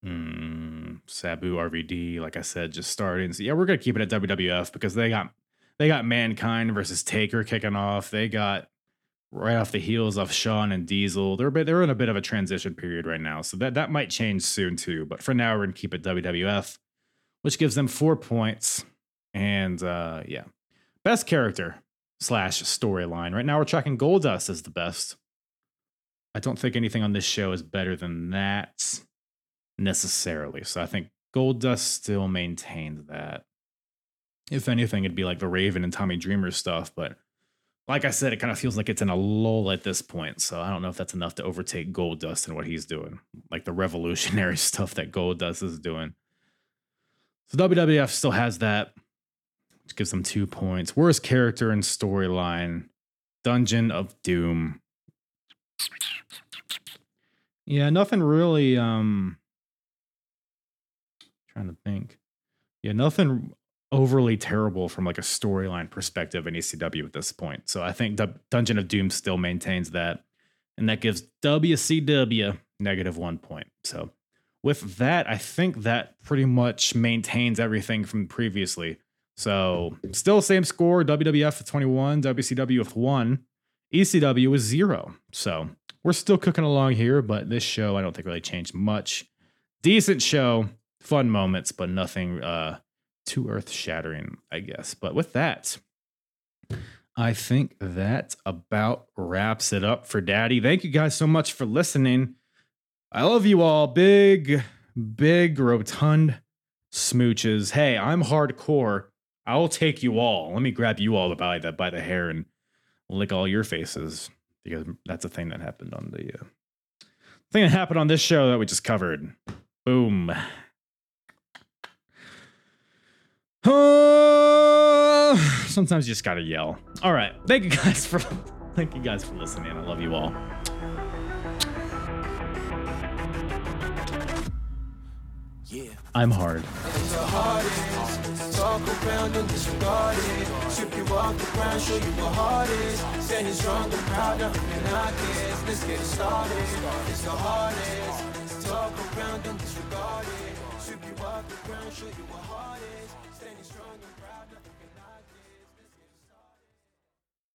Mm, Sabu RVD, like I said, just starting. So yeah, we're gonna keep it at WWF because they got they got Mankind versus Taker kicking off. They got right off the heels of Shawn and Diesel. They're a bit, they're in a bit of a transition period right now, so that that might change soon too. But for now, we're gonna keep it WWF, which gives them four points. And uh yeah, best character slash storyline. Right now, we're tracking Goldust as the best. I don't think anything on this show is better than that necessarily. So I think Goldust still maintains that. If anything, it'd be like the Raven and Tommy Dreamer stuff. But like I said, it kind of feels like it's in a lull at this point. So I don't know if that's enough to overtake Goldust and what he's doing, like the revolutionary stuff that Goldust is doing. So WWF still has that, which gives them two points. Worst character and storyline Dungeon of Doom. Yeah, nothing really um trying to think. Yeah, nothing overly terrible from like a storyline perspective in ECW at this point. So I think D- Dungeon of Doom still maintains that, and that gives WCW negative one point. So with that, I think that pretty much maintains everything from previously. So still same score: WWF with 21, WCW with one, ECW with zero. So we're still cooking along here, but this show I don't think really changed much. Decent show fun moments, but nothing uh, too earth shattering, I guess. But with that, I think that about wraps it up for Daddy. Thank you guys so much for listening. I love you all. Big, big, rotund smooches. Hey, I'm hardcore. I'll take you all. Let me grab you all by the by the hair and lick all your faces because that's a thing that happened on the uh, thing that happened on this show that we just covered. Boom. Uh, sometimes you just gotta yell. All right, thank you guys for thank you guys for listening. I love you all. Yeah. I'm hard. Hardest. Talk around and disregard it. Strip you off the ground, show you what is. Standing strong and proud, nothing I guess. Let's get it started. It's the hardest. Talk around and disregard it. Strip you off the ground, show you what is. Standing strong and